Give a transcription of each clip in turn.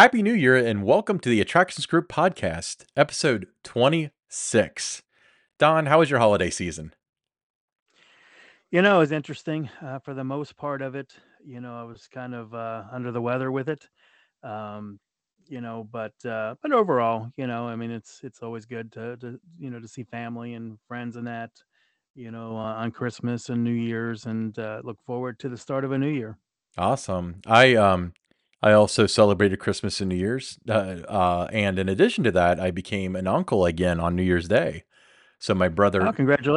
Happy New Year and welcome to the Attractions Group podcast, episode 26. Don, how was your holiday season? You know, it was interesting. Uh, for the most part of it, you know, I was kind of uh, under the weather with it. Um, you know, but uh, but overall, you know, I mean, it's it's always good to to you know to see family and friends and that, you know, uh, on Christmas and New Year's, and uh, look forward to the start of a new year. Awesome. I um I also celebrated Christmas and New Year's. Uh, uh, and in addition to that, I became an uncle again on New Year's Day. So my Oh, brother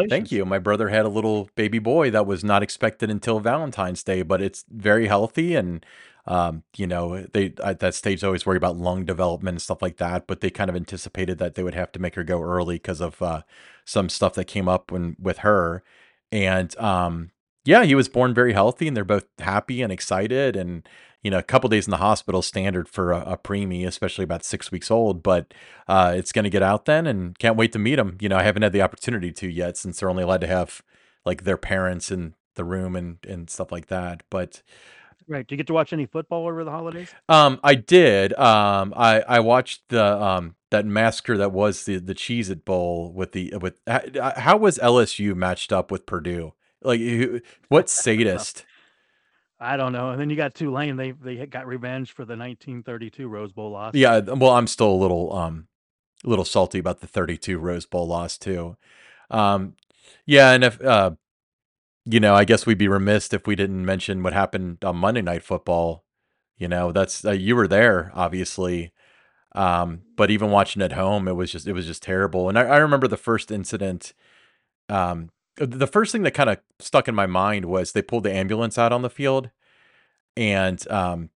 Thank you. My brother had a little baby boy that was not expected until Valentine's Day, but it's very healthy and um, you know, they at that stage always worry about lung development and stuff like that, but they kind of anticipated that they would have to make her go early because of uh, some stuff that came up when with her. And um, yeah, he was born very healthy, and they're both happy and excited. And you know, a couple days in the hospital standard for a, a preemie, especially about six weeks old. But uh, it's going to get out then, and can't wait to meet him. You know, I haven't had the opportunity to yet since they're only allowed to have like their parents in the room and and stuff like that. But Right? Do you get to watch any football over the holidays? um, I did. Um, I I watched the um that massacre that was the the Cheez It Bowl with the with how was LSU matched up with Purdue? Like, who- what sadist? I don't know. And then you got Tulane. They they got revenge for the 1932 Rose Bowl loss. Yeah, well, I'm still a little um a little salty about the 32 Rose Bowl loss too. Um, yeah, and if uh You know, I guess we'd be remiss if we didn't mention what happened on Monday Night Football. You know, that's uh, you were there, obviously. Um, but even watching at home, it was just it was just terrible. And I, I remember the first incident. Um, the first thing that kind of stuck in my mind was they pulled the ambulance out on the field, and um,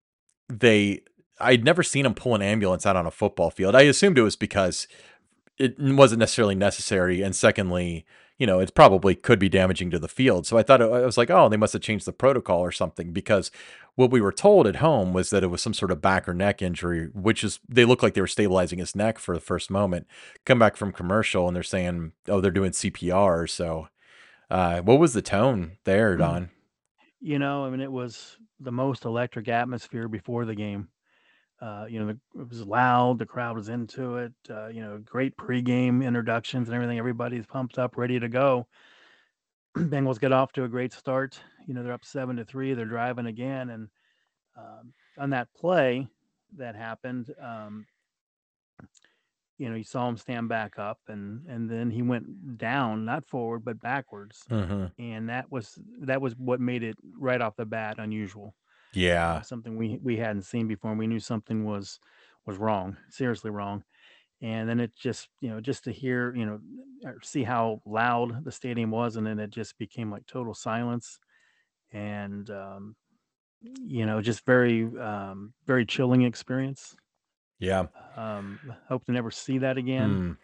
they I'd never seen them pull an ambulance out on a football field. I assumed it was because it wasn't necessarily necessary, and secondly, you know, it probably could be damaging to the field. So I thought I was like, oh, they must have changed the protocol or something because what we were told at home was that it was some sort of back or neck injury, which is they look like they were stabilizing his neck for the first moment. Come back from commercial and they're saying, oh, they're doing CPR. So, uh, what was the tone there, Don? You know, I mean, it was the most electric atmosphere before the game. Uh, you know, the, it was loud. The crowd was into it. Uh, you know, great pregame introductions and everything. Everybody's pumped up, ready to go. Bengals get off to a great start. You know, they're up seven to three. They're driving again, and um, on that play that happened, um, you know, you saw him stand back up, and and then he went down, not forward but backwards, hmm and that was that was what made it right off the bat unusual. Uh, Yeah, something we we hadn't seen before, and we knew something was was wrong, seriously wrong. And then it just, you know, just to hear, you know, see how loud the stadium was, and then it just became like total silence, and um, you know, just very, um, very chilling experience. Yeah, Um, hope to never see that again. mm.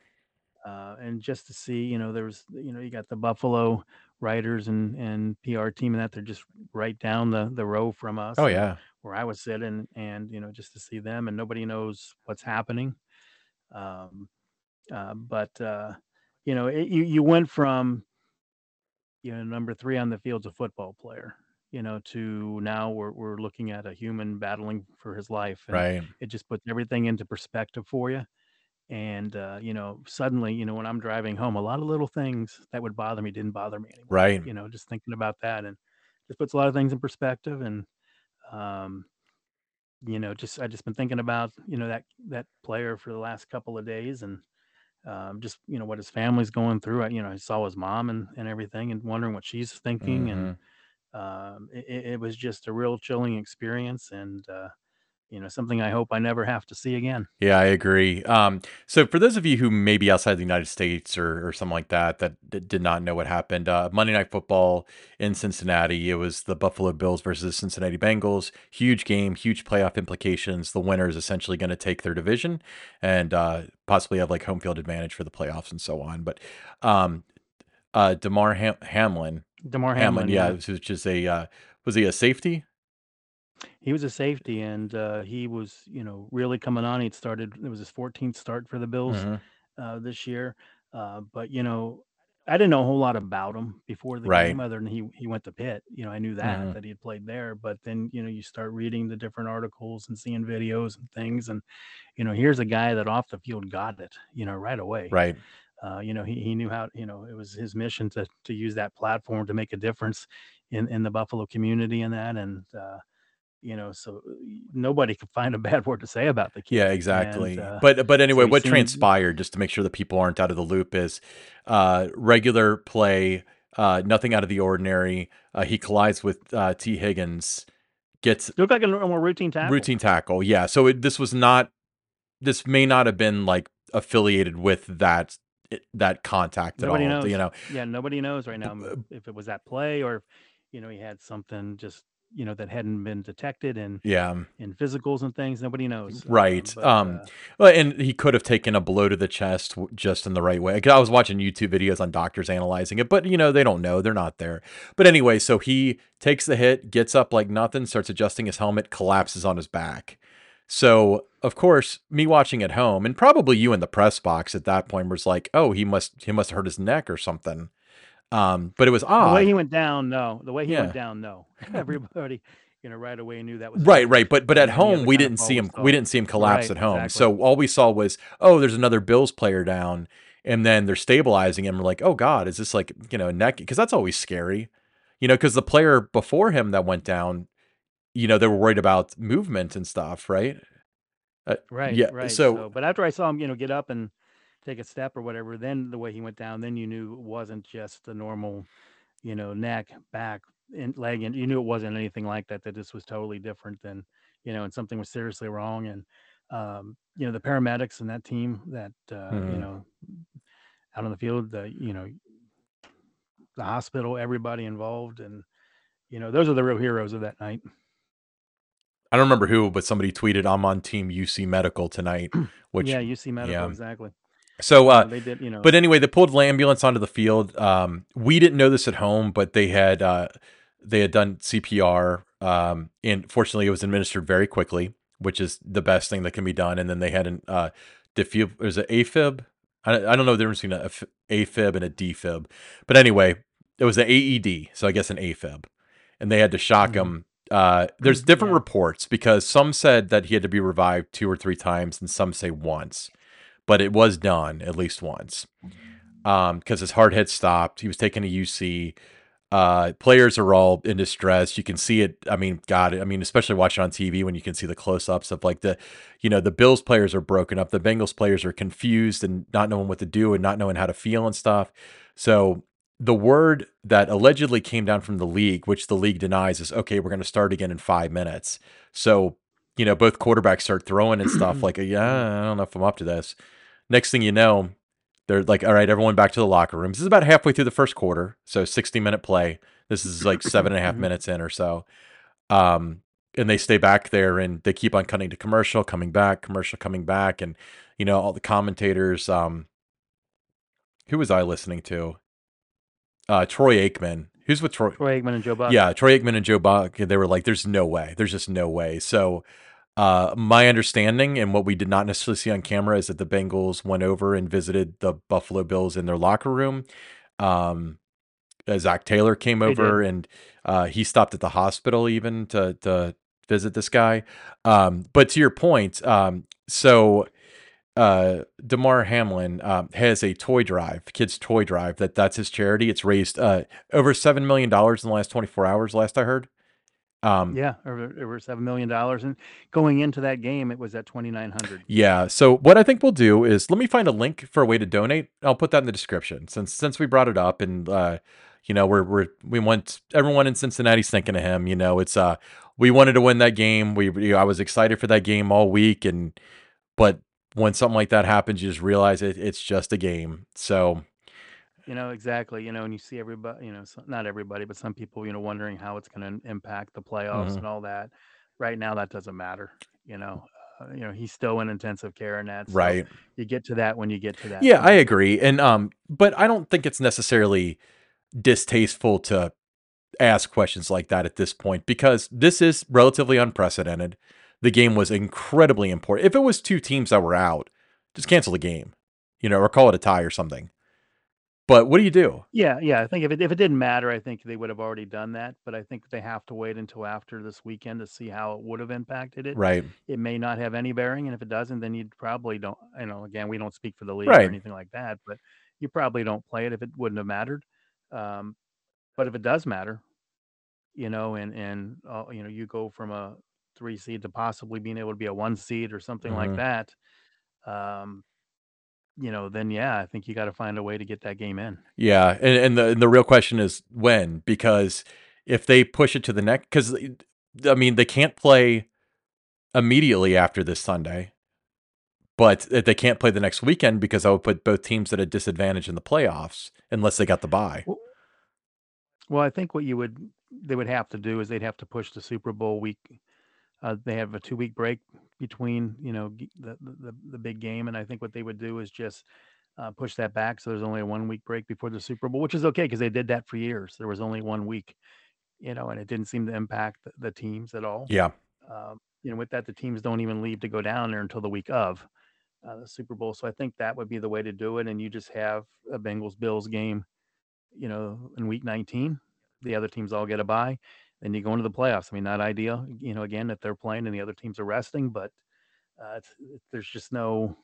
Uh, and just to see, you know, there was, you know, you got the Buffalo writers and and PR team and that they're just right down the the row from us Oh yeah, where I was sitting, and you know, just to see them and nobody knows what's happening. Um, uh, but uh, you know, it, you you went from you know number three on the field's a football player, you know, to now we're we're looking at a human battling for his life, and right, it just puts everything into perspective for you and, uh, you know, suddenly, you know, when I'm driving home, a lot of little things that would bother me didn't bother me anymore. right. You know, just thinking about that and just puts a lot of things in perspective. And, um, you know, just I just been thinking about, you know, that that player for the last couple of days and um, just, you know, what his family's going through. I, you know, I saw his mom and, and everything and wondering what she's thinking. And hmm um, it, it was just a real chilling experience and, uh, you know, something I hope I never have to see again. Yeah, I agree. Um, so for those of you who may be outside the United States or, or something like that, that did not know what happened, uh, Monday Night Football in Cincinnati, it was the Buffalo Bills versus Cincinnati Bengals. Huge game, huge playoff implications. The winner is essentially going to take their division and uh, possibly have like home field advantage for the playoffs and so on. But um, uh, Damar Ham- Hamlin, Damar Hamlin, Hamlin, yeah, yeah. which is just a uh, was he a safety? He was a safety, and, uh, he was, you know, really coming on. He'd started it was his 14th start for the Bills, hmm uh, this year, uh, but, you know I didn't know a whole lot about him before the Right. game, other than he he went to Pitt. You know, I knew that Mhm. that he had played there, but then you know you start reading the different articles and seeing videos and things, and you know here's a guy that off the field got it. You know, right away. Right. Uh, you know, he, he knew how, you know, it was his mission to to use that platform to make a difference in in the Buffalo community and that. And uh, you know, so uh, nobody could find a bad word to say about the Yeah, kid. And exactly. uh, But but anyway, he what seemed transpired, just to make sure that people aren't out of the loop, is uh, regular play, uh, nothing out of the ordinary. Uh, he collides with uh, Tee Higgins, gets looked like a normal routine tackle. routine tackle. Yeah, so it, this was not. This may not have been like affiliated with that it- that contact at Nobody all. You know, Yeah, nobody knows right now if it was that play or you know, he had something just, you know, that hadn't been detected in yeah. in physicals and things. Nobody knows. Um, Right. but Um, uh, well, and he could have taken a blow to the chest just in the right way. 'Cause I was watching YouTube videos on doctors analyzing it, but you know, they don't know. They're not there. But anyway, so he takes the hit, gets up like nothing, starts adjusting his helmet, collapses on his back. So, of course, me watching at home, and probably you in the press box at that point was like, "Oh, he must he must have hurt his neck or something." Um, but it was odd. The way he went down, no. The way he Yeah. went down, no. Everybody, you know, right away knew that was Right, right, but but at home we didn't see him. We didn't see him collapse Right, at home. exactly. So all we saw was, oh, there's another Bills player down, and then they're stabilizing him. We're like, oh God, is this like you know a neck? Because that's always scary, you know. Because the player before him that went down, you know, they were worried about movement and stuff, right? Uh, Right, yeah. right. So So, but after I saw him, you know, get up and take a step or whatever, then the way he went down, then you knew it wasn't just the normal, you know, neck, back, and leg, and you knew it wasn't anything like that. That this was totally different than, you know, and something was seriously wrong. And, um, you know, the paramedics and that team that, uh, you mhm. know, out on the field, the, you know, the hospital, everybody involved, and you know, those are the real heroes of that night. I don't remember who, but somebody tweeted, "I'm on Team UC Medical tonight," which Yeah, UC Medical, yeah. exactly. So Uh, they did, you know, But anyway, they pulled the ambulance onto the field. Um, we didn't know this at home, but they had uh, they had done CPR, um, and fortunately, it was administered very quickly, which is the best thing that can be done. And then they had an uh, defib. There's an AFib. I, I don't know the difference between a f- AFib and a defib, but anyway, it was an AED, so I guess an AFib, and they had to shock Mhm. him. Uh, there's different Yeah. reports because some said that he had to be revived two or three times, and some say once but it was done at least once um because his heart had stopped. He was taken to uc uh players are all in distress. You can see it i mean god i mean especially watching on tv when you can see the close-ups of like the you know the bills players are broken up. The bengals players are confused and not knowing what to do and not knowing how to feel and stuff. So the word that allegedly came down from the league which the league denies is okay we're going to start again in five minutes. So you know both quarterbacks start throwing and stuff like yeah i don't know if i'm up to this. Next thing you know they're like all right everyone back to the locker rooms. This is about halfway through the first quarter so 60 minute play. This is like seven and a half minutes in or so. Um and they stay back there and they keep on cutting to commercial coming back commercial coming back and you know all the commentators um who was i listening to uh troy aikman who's with troy Troy Aikman and Joe Buck. yeah, Troy Aikman and Joe Buck, they were like, "There's no way. There's just no way." So, uh, my understanding and what we did not necessarily see on camera is that the Bengals went over and visited the Buffalo Bills in their locker room. Um, uh, Zac Taylor came over and uh, he stopped at the hospital even to to visit this guy. Um, but to your point, um, so uh Damar Hamlin um, has a toy drive, kids toy drive that that's his charity. It's raised uh over 7 million dollars in the last 24 hours last I heard. Um Yeah, over, over seven million dollars, and going into that game, it was at twenty nine hundred. yeah, so what I think we'll do is let me find a link for a way to donate. I'll put that in the description since since we brought it up and uh you know, we're we're we want everyone in Cincinnati's thinking of him, you know, it's uh we wanted to win that game. We we- I was excited for that game all week and but when something like that happens, you just realize it, it's just a game. So You know exactly. You know, and you see everybody. You know, so, not everybody, but some people. You know, wondering how it's going to impact the playoffs mhm. and all that. Right now, that doesn't matter. You know, uh, you know he's still in intensive care and that. So right. you get to that when you get to that Yeah, I agree. And um but I don't think it's necessarily distasteful to ask questions like that at this point because this is relatively unprecedented. The game was incredibly important. If it was two teams that were out, just cancel the game, you know, or call it a tie or something. But what do you do? Yeah, yeah. I think if it if it didn't matter, I think they would have already done that. But I think they have to wait until after this weekend to see how it would have impacted it. Right. It may not have any bearing, and if it doesn't, then you'd probably don't. You know, again, we don't speak for the league or anything like that, but you probably don't play it if it wouldn't have mattered. Um, but if it does matter, you know, and and uh, you know, you go from a three seed to possibly being able to be a one seed or something like Mhm. that. Um, you know, then yeah, I think you got to find a way to get that game in. Yeah, and and the and the real question is when, because if they push it to the next, because I mean, they can't play immediately after this Sunday, but they can't play the next weekend because that would put both teams at a disadvantage in the playoffs unless they got the bye. Well, well, I think what you would they would have to do is they'd have to push the Super Bowl week. Uh, they have a two week break between you know the, the the big game, and I think what they would do is just uh, push that back so there's only a one week break before the Super Bowl, which is okay because they did that for years. There was only one week, you know, and it didn't seem to impact the, the teams at all. Yeah, Um, you know, with that, the teams don't even leave to go down there until the week of uh, the Super Bowl. So I think that would be the way to do it, and you just have a Bengals Bills game you know, in week 19. The other teams all get a bye. Then you go into the playoffs. I mean, not ideal, you know, again, if they're playing and the other teams are resting, but uh, there's just no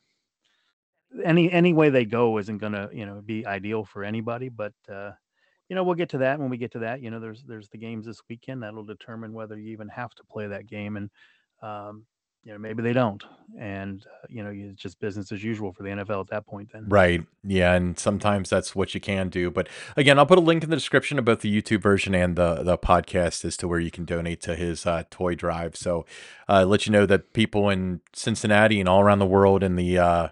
any any way they go isn't going to, you know, be ideal for anybody. But uh, you know, we'll get to that when we get to that. You know, there's there's the games this weekend that'll determine whether you even have to play that game, and um, you know, maybe they don't, and uh, you know, it's just business as usual for the NFL at that point. Then, right. Yeah, and sometimes that's what you can do. But again, I'll put a link in the description of both the YouTube version and the the podcast as to where you can donate to his uh, toy drive. So, uh, let you know that people in Cincinnati and all around the world and the uh,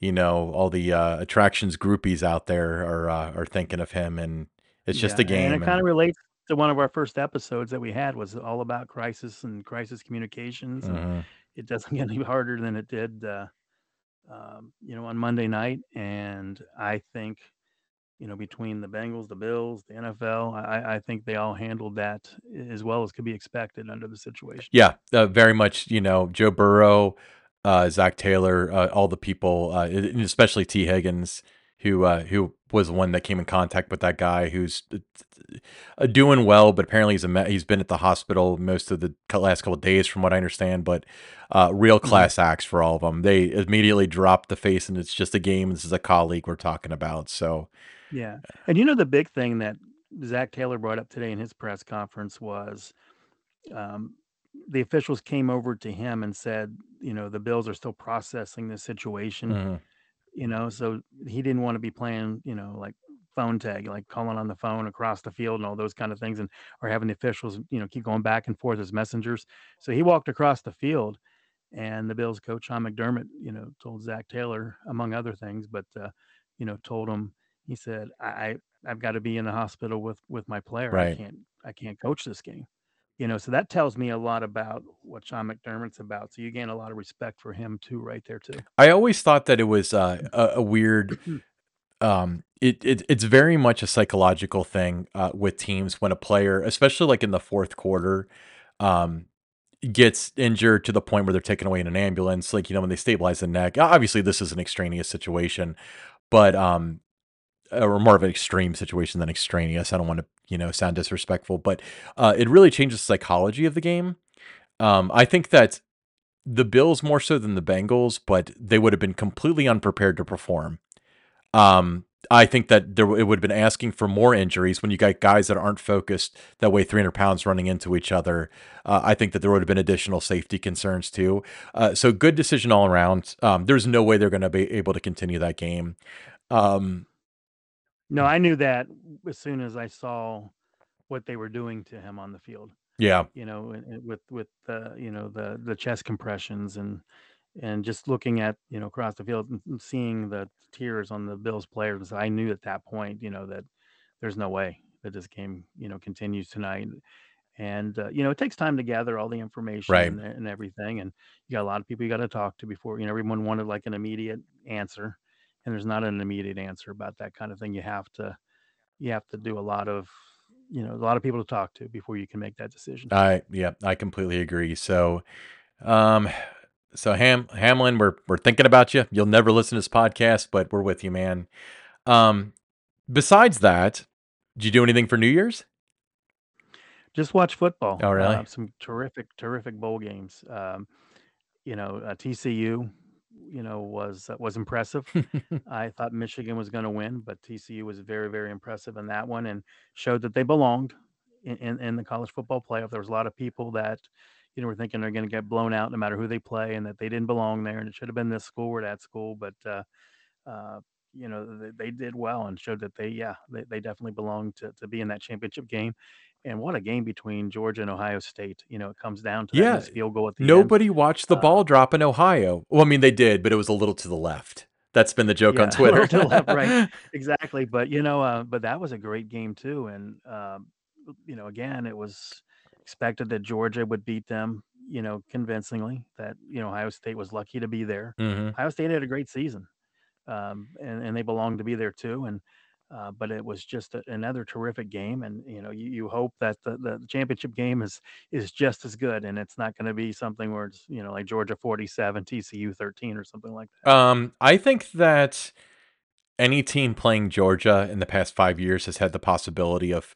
you know all the uh, attractions groupies out there are uh, are thinking of him, and it's just Yeah, a game and it kind of relates to one of our first episodes that we had was all about crisis and crisis communications, and mhm. It doesn't get any harder than it did, uh, um, you know, on Monday night. And I think, you know, between the Bengals, the Bills, the NFL, I, I think they all handled that as well as could be expected under the situation. Yeah, uh, very much, you know, Joe Burrow, uh, Zac Taylor, uh, all the people, uh, especially Tee Higgins, who uh, who was the one that came in contact with that guy who's uh, uh, doing well, but apparently he's a he's been at the hospital most of the last couple of days, from what I understand. But uh, real Mhm. class acts for all of them. They immediately dropped the face, and it's just a game. This is a colleague we're talking about. So Yeah, and you know the big thing that Zac Taylor brought up today in his press conference was um, the officials came over to him and said, you know, the Bills are still processing this situation, mhm, you know, so he didn't want to be playing, you know, like phone tag, like calling on the phone across the field and all those kind of things, and or having the officials, you know, keep going back and forth as messengers. So he walked across the field, and the Bills coach Sean McDermott, you know, told Zac Taylor, among other things, but uh, you know, told him, he said, I, I I've got to be in the hospital with with my player. I can't I can't coach this game. You know, so that tells me a lot about what Sean McDermott's about. So you gain a lot of respect for him too, right there too. I always thought that it was uh, a, a weird Um, it, it it's very much a psychological thing uh, with teams when a player, especially like in the fourth quarter, um, gets injured to the point where they're taken away in an ambulance. Like you know when they stabilize the neck. Obviously, this is an extraneous situation, but um, or more of an extreme situation than extraneous. I don't want to you know sound disrespectful, but uh, it really changes the psychology of the game. Um, I think that the Bills more so than the Bengals, but they would have been completely unprepared to perform um, I think that there it would have been asking for more injuries when you got guys that aren't focused that weigh 300 pounds running into each other. Uh, I think that there would have been additional safety concerns too. Uh, so good decision all around. Um, there's no way they're going to be able to continue that game. Um, No, I knew that as soon as I saw what they were doing to him on the field. yeah, You know, with with the you know the the chest compressions and and just looking at you know across the field and and seeing the tears on the Bills players, I knew at that point you know that there's no way that this game you know continues tonight. And uh, you know it takes time to gather all the information right. and and everything, and you got a lot of people you got to talk to before you know everyone wanted like an immediate answer, and there's not an immediate answer about that kind of thing. You have to you have to do a lot of you know a lot of people to talk to before you can make that decision. I yeah, I completely agree. So, um, so Ham Hamlin, we're we're thinking about you. You'll never listen to this podcast, but we're with you, man. Um, Besides that, did you do anything for New Year's? Just watch football. Oh, Uh, really? some terrific, terrific bowl games. Um, you know, uh, TCU, you know, was uh, was impressive. I thought Michigan was going to win, but TCU was very, very impressive in that one and showed that they belonged in, in, in the college football playoff. There was a lot of people that, you know, were thinking they're going to get blown out no matter who they play and that they didn't belong there and it should have been this school or that school. But, uh, uh, you know, they, they did well and showed that they, yeah, they, they definitely belonged to, to be in that championship game. And what a game between Georgia and Ohio State. You know, it comes down to Yeah, field goal at the end. nobody watched the Uh, ball drop in Ohio. Well, I mean, they did, but it was a little to the left. That's been the joke on Yeah, a Twitter. to left, right. Exactly. But you know, uh, but that was a great game too. And um, you know, again, it was expected that Georgia would beat them, you know, convincingly. That, you know, Ohio State was lucky to be there. Mhm. Ohio State had a great season. Um, and, and they belonged to be there too. And uh, but it was just a, another terrific game, and you know you, you hope that the, the championship game is is just as good, and it's not going to be something where it's you know like Georgia forty seven, TCU thirteen, or something like that. Um, I think that any team playing Georgia in the past 5 years has had the possibility of,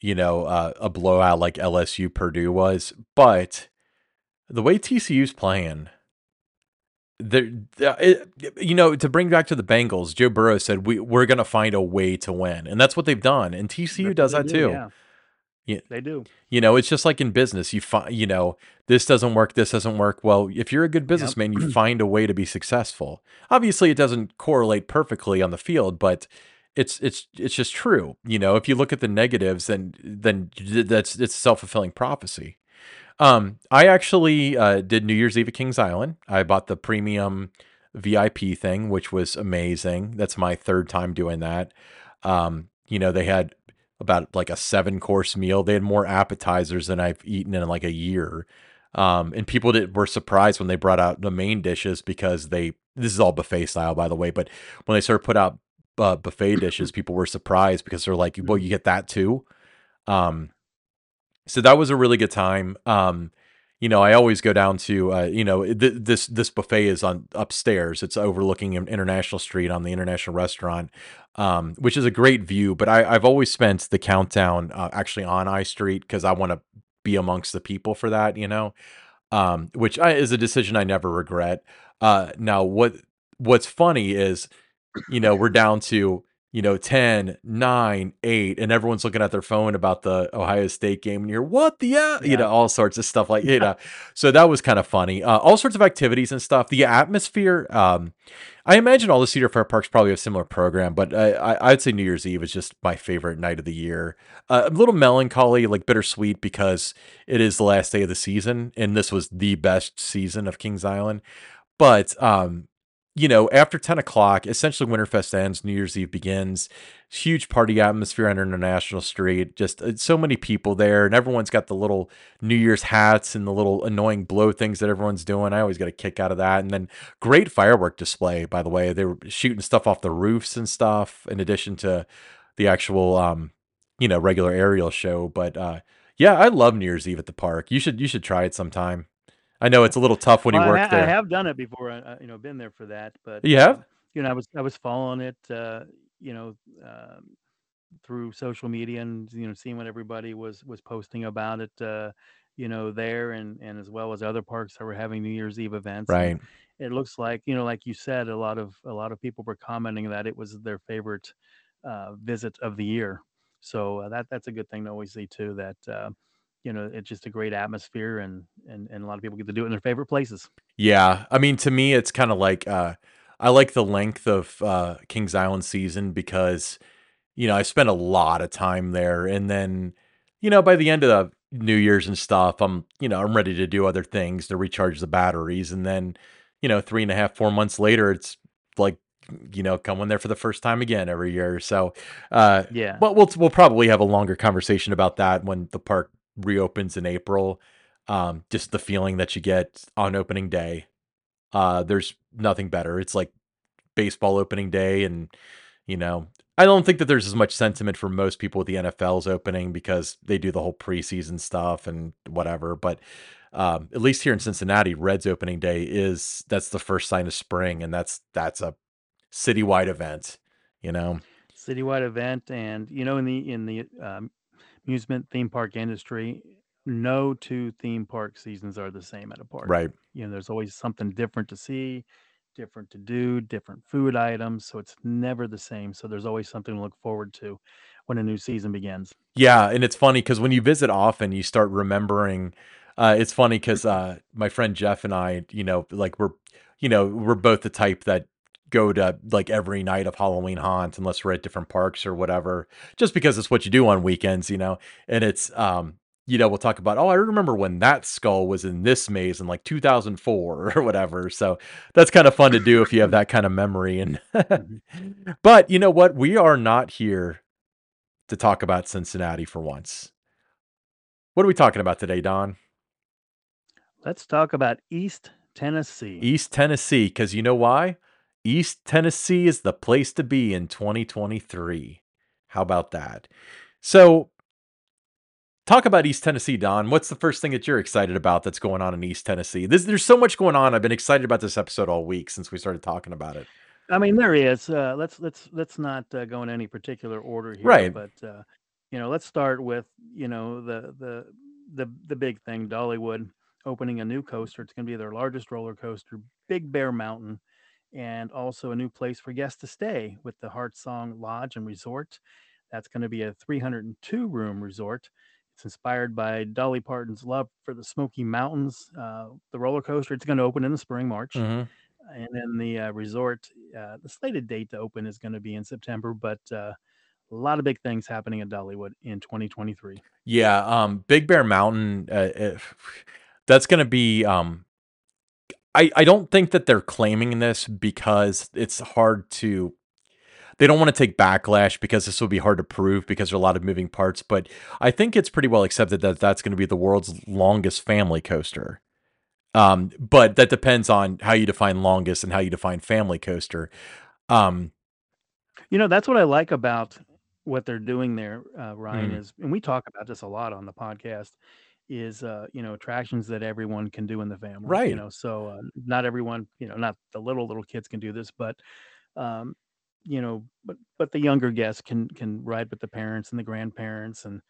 you know, uh, a blowout like LSU Purdue was, but the way TCU's playing, there, uh, it, you know, to bring back to the Bengals, Joe Burrow said we we're gonna find a way to win, and that's what they've done, and TCU That's does that do. too. Yeah, they do. you know, it's just like in business. You find, you know, this doesn't work, this doesn't work. Well, if you're a good Yep. businessman, you find a way to be successful. Obviously, it doesn't correlate perfectly on the field, but it's it's it's just true. You know, if you look at the negatives, then then that's it's a self fulfilling prophecy. Um, I actually uh, did New Year's Eve at Kings Island. I bought the premium VIP thing, which was amazing. That's my third time doing that. Um, you know, they had about like a seven course meal. They had more appetizers than I've eaten in like a year. Um, and people did, were surprised when they brought out the main dishes because they, this is all buffet style, by the way, but when they started put out uh, buffet dishes, people were surprised because they're like, well, you get that too. Um, so that was a really good time. Um, you know, I always go down to uh, you know th- this this buffet is on upstairs. It's overlooking in- International Street on the International Restaurant, um, which is a great view. But I, I've always spent the countdown uh, actually on I Street because I want to be amongst the people for that. You know, um, which I, is a decision I never regret. Uh, now, what what's funny is you know, we're down to, you know, 10, 9, 8, and everyone's looking at their phone about the Ohio State game, and you're, what the, uh, you know, all sorts of stuff like, you know, so that was kind of funny. Uh, all sorts of activities and stuff. The atmosphere, um, I imagine all the Cedar Fair parks probably have a similar program, but I, I, I'd say New Year's Eve is just my favorite night of the year. Uh, a little melancholy, like bittersweet, because it is the last day of the season, and this was the best season of Kings Island. But um, you know, after 10 o'clock, essentially Winterfest ends, New Year's Eve begins. Huge party atmosphere on International Street. Just uh, so many people there, and everyone's got the little New Year's hats and the little annoying blow things that everyone's doing. I always get a kick out of that. And then great firework display, by the way. They were shooting stuff off the roofs and stuff, in addition to the actual um, you know, regular aerial show. But uh yeah, I love New Year's Eve at the park. You should you should try it sometime. I know it's a little tough when you Well, I, work I there. have done it before. I, I, you know, been there for that, but You have? um, you know, I was I was following it, uh, you know, um, through social media and you know, seeing what everybody was was posting about it, uh, you know, there and and as well as other parks that were having New Year's Eve events. And Right. it looks like, you know, like you said, a lot of a lot of people were commenting that it was their favorite uh, visit of the year. So uh, that that's a good thing to always see too. That uh, you know, it's just a great atmosphere and and and a lot of people get to do it in their favorite places. Yeah, I mean, to me, it's kind of like uh, I like the length of uh, Kings Island season because you know I spent a lot of time there, and then you know by the end of the New Year's and stuff, I'm you know I'm ready to do other things to recharge the batteries, and then you know three and a half, four months later, it's like you know coming there for the first time again every year. So, uh, Yeah. but we'll we'll probably have a longer conversation about that when the park reopens in April. Um, just the feeling that you get on opening day uh, there's nothing better. It's like baseball opening day, and you know, I don't think that there's as much sentiment for most people with the NFL's opening because they do the whole preseason stuff and whatever. But um, at least here in Cincinnati, Reds opening day is that's the first sign of spring, and that's that's a citywide event. You know, citywide event, and you know, in the in the um, amusement theme park industry, no two theme park seasons are the same at a park. Right. You know, there's always something different to see, different to do, different food items, so it's never the same. So there's always something to look forward to when a new season begins. Yeah, and it's funny because when you visit often, you start remembering. Uh, it's funny because uh, my friend Jeff and I, you know, like we're, you know, we're both the type that go to like every night of Halloween haunt unless we're at different parks or whatever, just because it's what you do on weekends, you know. And it's, um, you know, we'll talk about, oh, I remember when that skull was in this maze in like 2004 or whatever. So that's kind of fun to do if you have that kind of memory. And, Mhm. but you know what? We are not here to talk about Cincinnati for once. What are we talking about today, Don? Let's talk about East Tennessee. East Tennessee, because you know why? East Tennessee is the place to be in 2023. How about that? So, talk about East Tennessee, Don. What's the first thing that you're excited about that's going on in East Tennessee? This, there's so much going on. I've been excited about this episode all week since we started talking about it. I mean, there is. Uh, let's let's let's not uh, go in any particular order here, Right. but uh, you know, let's start with you know the the the the big thing, Dollywood opening a new coaster. It's going to be their largest roller coaster, Big Bear Mountain, and also a new place for guests to stay with the Heart Song Lodge and Resort. That's going to be a 302 room resort. It's inspired by Dolly Parton's love for the Smoky Mountains. Uh, the roller coaster it's going to open in the spring, March hmm and then the uh, resort uh, the slated date to open is going to be in september but uh, a lot of big things happening at dollywood in 2023 Yeah. Um, Big Bear Mountain. Uh, if, that's going to be. Um, I I don't think that they're claiming this because it's hard to they don't want to take backlash because this will be hard to prove because there are a lot of moving parts. But I think it's pretty well accepted that that's going to be the world's longest family coaster. Um, but that depends on how you define longest and how you define family coaster. Um, you know that's what i like about what they're doing there uh, ryan mm, is and we talk about this a lot on the podcast is uh, you know attractions that everyone can do in the family right you know so uh, not everyone you know not the little little kids can do this but um, you know but but the younger guests can can ride with the parents and the grandparents and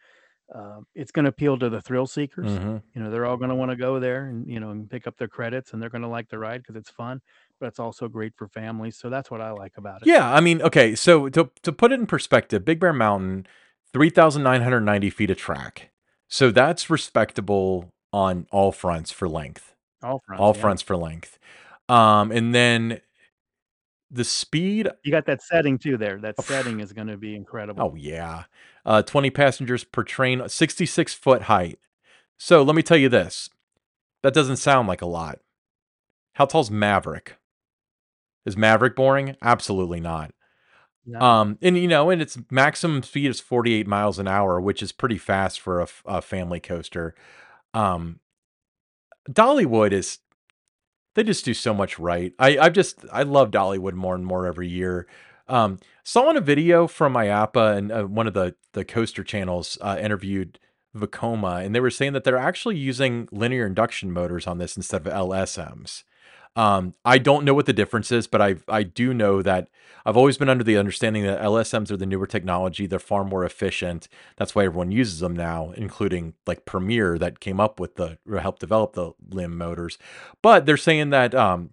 uh, it's going to appeal to the thrill seekers. hmm You know, they're all going to want to go there and you know and pick up their credits, and they're going to like the ride because it's fun. But it's also great for families. So that's what I like about it. Yeah. I mean, okay. So to to put it in perspective, Big Bear Mountain, three thousand nine hundred ninety feet of track. So that's respectable on all fronts for length. All fronts, All yeah. fronts for length. Um, and then the speed You got that setting too there. That of setting is going to be incredible. Oh yeah. Uh 20 passengers per train, 66 foot height. So let me tell you this. That doesn't sound like a lot. How tall's Maverick? Is Maverick boring? Absolutely not. No, Um and you know, and its maximum speed is 48 miles an hour, which is pretty fast for a family coaster. Um Dollywood is they just do so much right. I I've just I love Dollywood more and more every year. Um, saw in a video from IAAPA and uh, one of the the coaster channels uh, interviewed Vekoma, and they were saying that they're actually using linear induction motors on this instead of LSMs. Um, I don't know what the difference is, but I I do know that I've always been under the understanding that LSMs are the newer technology. They're far more efficient. That's why everyone uses them now, including like Premier that came up with the or helped develop the LIM motors. But they're saying that um,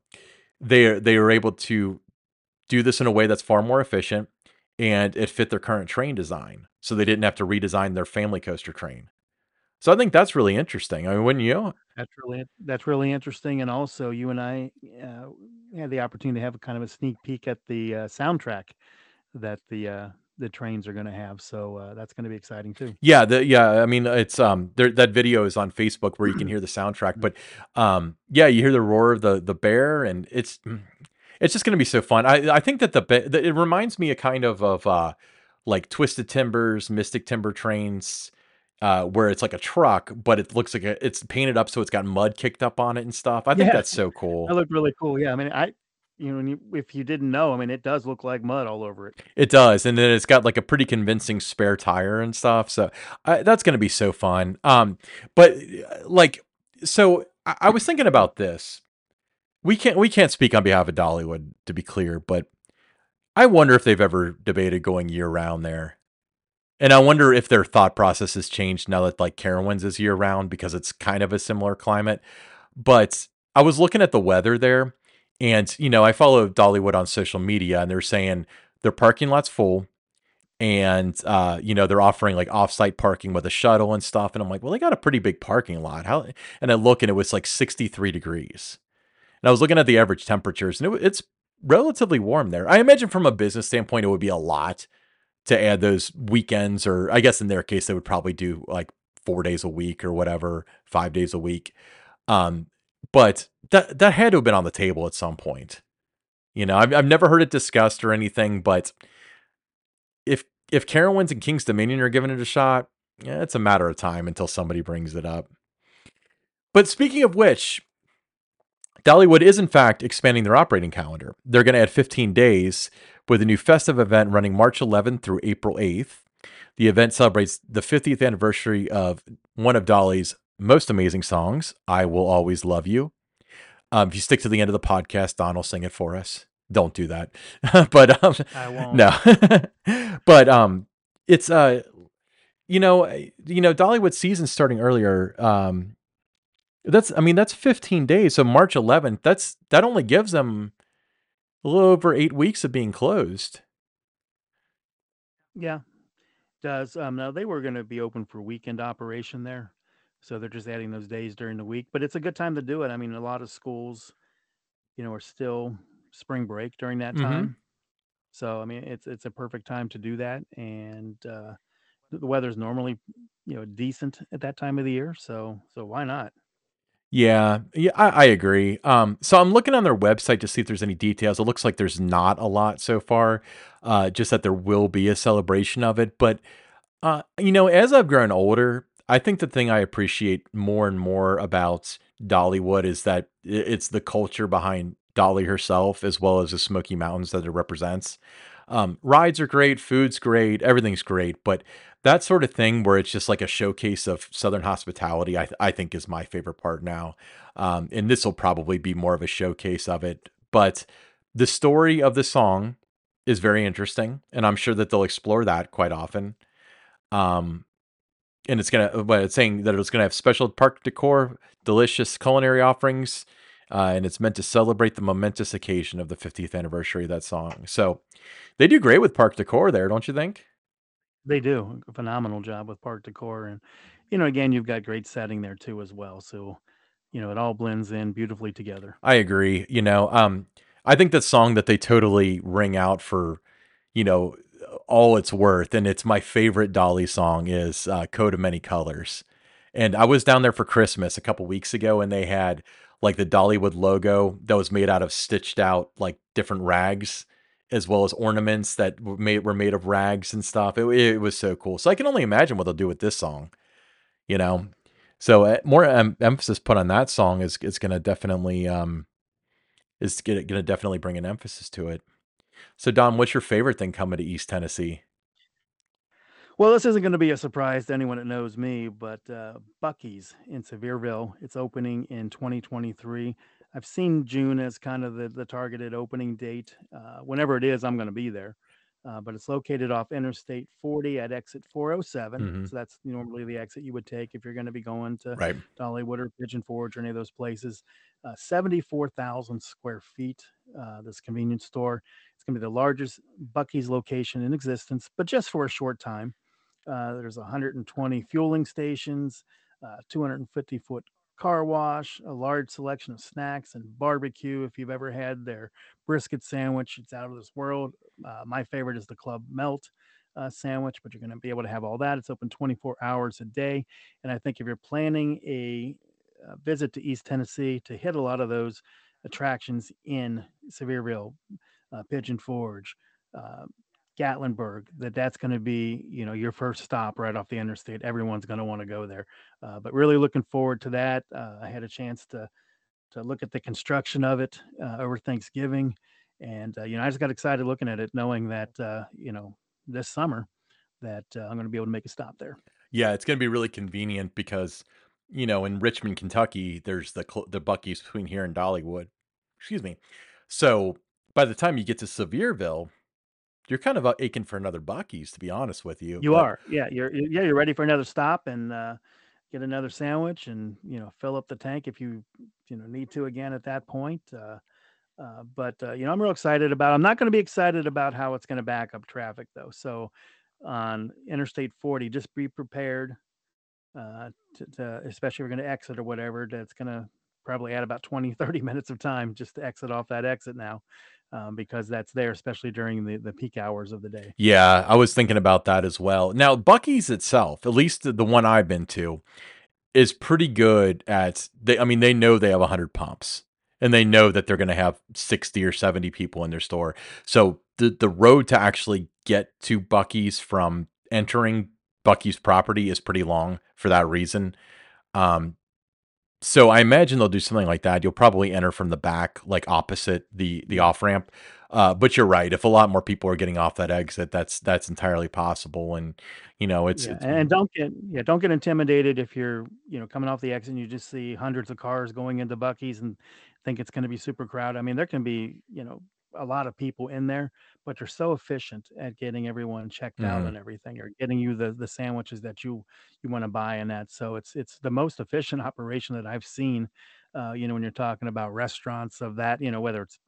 they they are able to do this in a way that's far more efficient and it fit their current train design, so they didn't have to redesign their family coaster train. So I think that's really interesting. I mean, wouldn't you? that's really that's really interesting. And also, you and I uh, had the opportunity to have a kind of a sneak peek at the uh, soundtrack that the uh, the trains are going to have. So uh, that's going to be exciting too. Yeah, the yeah, I mean, it's um there that video is on Facebook where you can hear the soundtrack, Mm. but um yeah, you hear the roar of the the bear and it's mm, it's just going to be so fun. I I think that the, be- the it reminds me a kind of of uh like Twisted Timbers, Mystic Timber trains uh where it's like a truck, but it looks like a, it's painted up so it's got mud kicked up on it and stuff. I think Yeah, that's so cool. that looked really cool. Yeah, I mean, I you know, you, if you didn't know, I mean, it does look like mud all over it. It does, and then it's got like a pretty convincing spare tire and stuff. So I, that's going to be so fun. Um, but uh, like, so I, I was thinking about this. We can't we can't speak on behalf of Dollywood to be clear, but I wonder if they've ever debated going year-round there. And I wonder if their thought process has changed now that, like, Carowinds is year-round because it's kind of a similar climate. But I was looking at the weather there, and, you know, I follow Dollywood on social media, and they're saying their parking lot's full, and, uh, you know, they're offering, like, off-site parking with a shuttle and stuff, and I'm like, "Well, they got a pretty big parking lot. How" and I look, and it was, like, 63 degrees. And I was looking at the average temperatures, and it it's relatively warm there. I imagine from a business standpoint, it would be a lot to add those weekends, or I guess in their case, they would probably do, like, 4 days a week or whatever, 5 days a week. Um, but that that had to have been on the table at some point. You know, I've I've never heard it discussed or anything, but if if Carowinds and Kings Dominion are giving it a shot, yeah, it's a matter of time until somebody brings it up. But speaking of which, Dollywood is in fact expanding their operating calendar. They're gonna add 15 days with a new festive event running March 11th through April 8th. The event celebrates the 50th anniversary of one of Dolly's most amazing songs, "I Will Always Love You." Um, if you stick to the end of the podcast, Don will sing it for us. Don't do that. But, um, I won't. no. But, um, it's, uh, you know, you know, Dollywood season's starting earlier. Um, that's I mean, that's 15 days, so March 11th, that's that only gives them a little over 8 weeks of being closed. Yeah, does, um, now they were gonna be open for weekend operation there, so they're just adding those days during the week, but it's a good time to do it. I mean, a lot of schools, you know, are still spring break during that Mhm. time. So, I mean, it's it's a perfect time to do that, and, uh, the the weather's normally, you know, decent at that time of the year, so so why not? Yeah, yeah, I I agree. Um, so I'm looking on their website to see if there's any details. It looks like there's not a lot so far, uh, just that there will be a celebration of it. But, uh, you know, as I've grown older, I think the thing I appreciate more and more about Dollywood is that it's the culture behind Dolly herself as well as the Smoky Mountains that it represents. Um, rides are great, food's great, everything's great, but that sort of thing where it's just like a showcase of Southern hospitality, I th I think is my favorite part now. Um, and this'll probably be more of a showcase of it. But the story of the song is very interesting, and I'm sure that they'll explore that quite often. Um, and it's gonna uh, but it's saying that it's gonna have special park decor, delicious culinary offerings, uh, and it's meant to celebrate the momentous occasion of the 50th anniversary of that song. So, they do great with park decor there, don't you think? They do a phenomenal job with park decor, and, you know, again, you've got great setting there too as well, so, you know, it all blends in beautifully together. I agree, you know, um, I think the song that they totally ring out for, you know, all it's worth, and it's my favorite Dolly song is, uh, "Coat of Many Colors." And I was down there for Christmas a couple weeks ago, and they had, like, the Dollywood logo that was made out of stitched out, like, different rags, as well as ornaments that were made were made of rags and stuff. It it was so cool. So I can only imagine what they'll do with this song, you know? So, eh, more em emphasis put on that song is is gonna definitely, um is gonna gonna definitely bring an emphasis to it. So, Don, what's your favorite thing coming to East Tennessee? Well, this isn't gonna be a surprise to anyone that knows me, but, uh, Buc-ee's in Sevierville, it's opening in 2023. I've seen June as kind of the the targeted opening date. Uh, whenever it is, I'm gonna be there. Uh, but it's located off Interstate 40 at exit 407, Mhm. so that's normally the exit you would take if you're gonna be going to Right. Dollywood or Pigeon Forge or any of those places. Uh, 74,000 square feet, uh, this convenience store. It's gonna be the largest Buc-ee's location in existence, but just for a short time. Uh, there's 120 fueling stations, uh, 250-foot car wash, a large selection of snacks and barbecue. If you've ever had their brisket sandwich, it's out of this world. Uh, my favorite is the Club Melt, uh, sandwich, but you're gonna be able to have all that. It's open 24 hours a day, and I think if you're planning a, uh, visit to East Tennessee to hit a lot of those attractions in Sevierville, uh, Pigeon Forge, uh, Gatlinburg, that that's gonna be, you know, your first stop right off the interstate. Everyone's gonna wanna go there. Uh, but really looking forward to that. Uh, I had a chance to to look at the construction of it, uh, over Thanksgiving, and, uh, you know, I just got excited looking at it knowing that, uh, you know, this summer that, uh, I'm gonna be able to make a stop there. Yeah, it's gonna be really convenient because, you know, in Richmond, Kentucky, there's the cl the Buc-ee's between here and Dollywood. Excuse me. So, by the time you get to Sevierville you're kind of uh, aching for another Buc-ee's, to be honest with you. You But are, yeah. You're yeah, you're ready for another stop and, uh, get another sandwich and, you know, fill up the tank if you, you know, need to again at that point, uh, uh, but, uh, you know, I'm real excited about I'm not gonna be excited about how it's gonna back up traffic, though. So, on Interstate 40, just be prepared, uh, to to especially if you're gonna exit or whatever, that's gonna probably add about 20, 30 minutes of time just to exit off that exit now, um, because that's there, especially during the the peak hours of the day. yeah, I was thinking about that as well. Now, Buc-ee's itself, at least the one I've been to, is pretty good at they I mean, they know they have 100 pumps, and they know that they're gonna have 60 or 70 people in their store. So, the the road to actually get to Buc-ee's from entering Buc-ee's property is pretty long for that reason. Um, so I imagine they'll do something like that. You'll probably enter from the back, like opposite the the off ramp. Uh, but you're right. If a lot more people are getting off that exit, that's that's entirely possible. And you know, it's Yeah, it's and don't get yeah, don't get intimidated if you're, you know, coming off the exit and you just see hundreds of cars going into Buc-ee's and think it's gonna be super crowded. I mean, there can be, you know, a lot of people in there, but they're so efficient at getting everyone checked out mhm. and everything, or getting you the the sandwiches that you you wanna buy and that. So it's it's the most efficient operation that I've seen, uh, you know, when you're talking about restaurants of that, you know, whether it's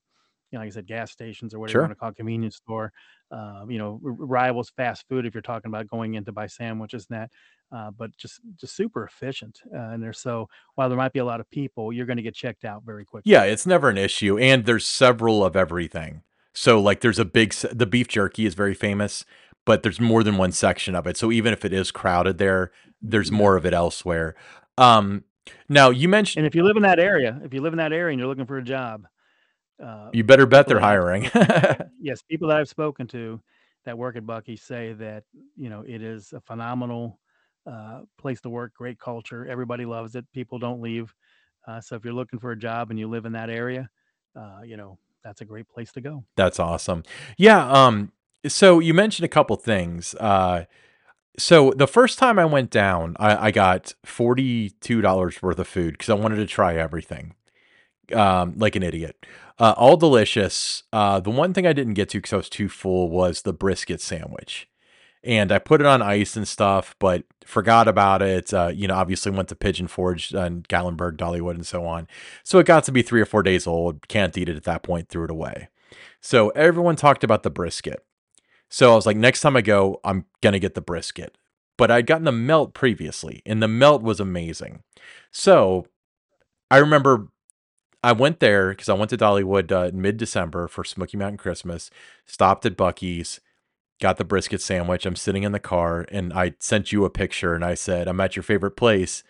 you know, like I said, gas stations or whatever you Sure. want to call it, convenience store, um, you know, r- rivals fast food if you're talking about going in to buy sandwiches and that, uh, but just just super efficient. Uh, and there's so while there might be a lot of people, you're going to get checked out very quickly. Yeah, it's never an issue, and there's several of everything. So, like, there's a big the beef jerky is very famous, but there's more than one section of it. So even if it is crowded there, there's more of it elsewhere. Um, now you mentioned And if you live in that area, if you live in that area and you're looking for a job, uh, you better bet they're hiring. yes, people that I've spoken to that work at Buc-ee say that you know it is a phenomenal uh, place to work, great culture, everybody loves it, people don't leave. Uh, so if you're looking for a job and you live in that area, uh, you know that's a great place to go. That's awesome. Yeah, um, so you mentioned a couple things. Uh, so the first time I went down, I, I got $42 worth of food because I wanted to try everything. um, like an idiot. Uh, all delicious. Uh, the one thing I didn't get to because I was too full was the brisket sandwich. And I put it on ice and stuff, but forgot about it. Uh, you know, obviously went to Pigeon Forge and Gatlinburg, Dollywood, and so on. So it got to be three or four days old. Can't eat it at that point. Threw it away. So everyone talked about the brisket. So I was like, next time I go, I'm gonna get the brisket. But I'd gotten the melt previously, and the melt was amazing. So I remember I went there because I went to Dollywood uh, in mid-December for Smoky Mountain Christmas. Stopped at Buc-ee's, got the brisket sandwich. I'm sitting in the car, and I sent you a picture, and I said, "I'm at your favorite place,"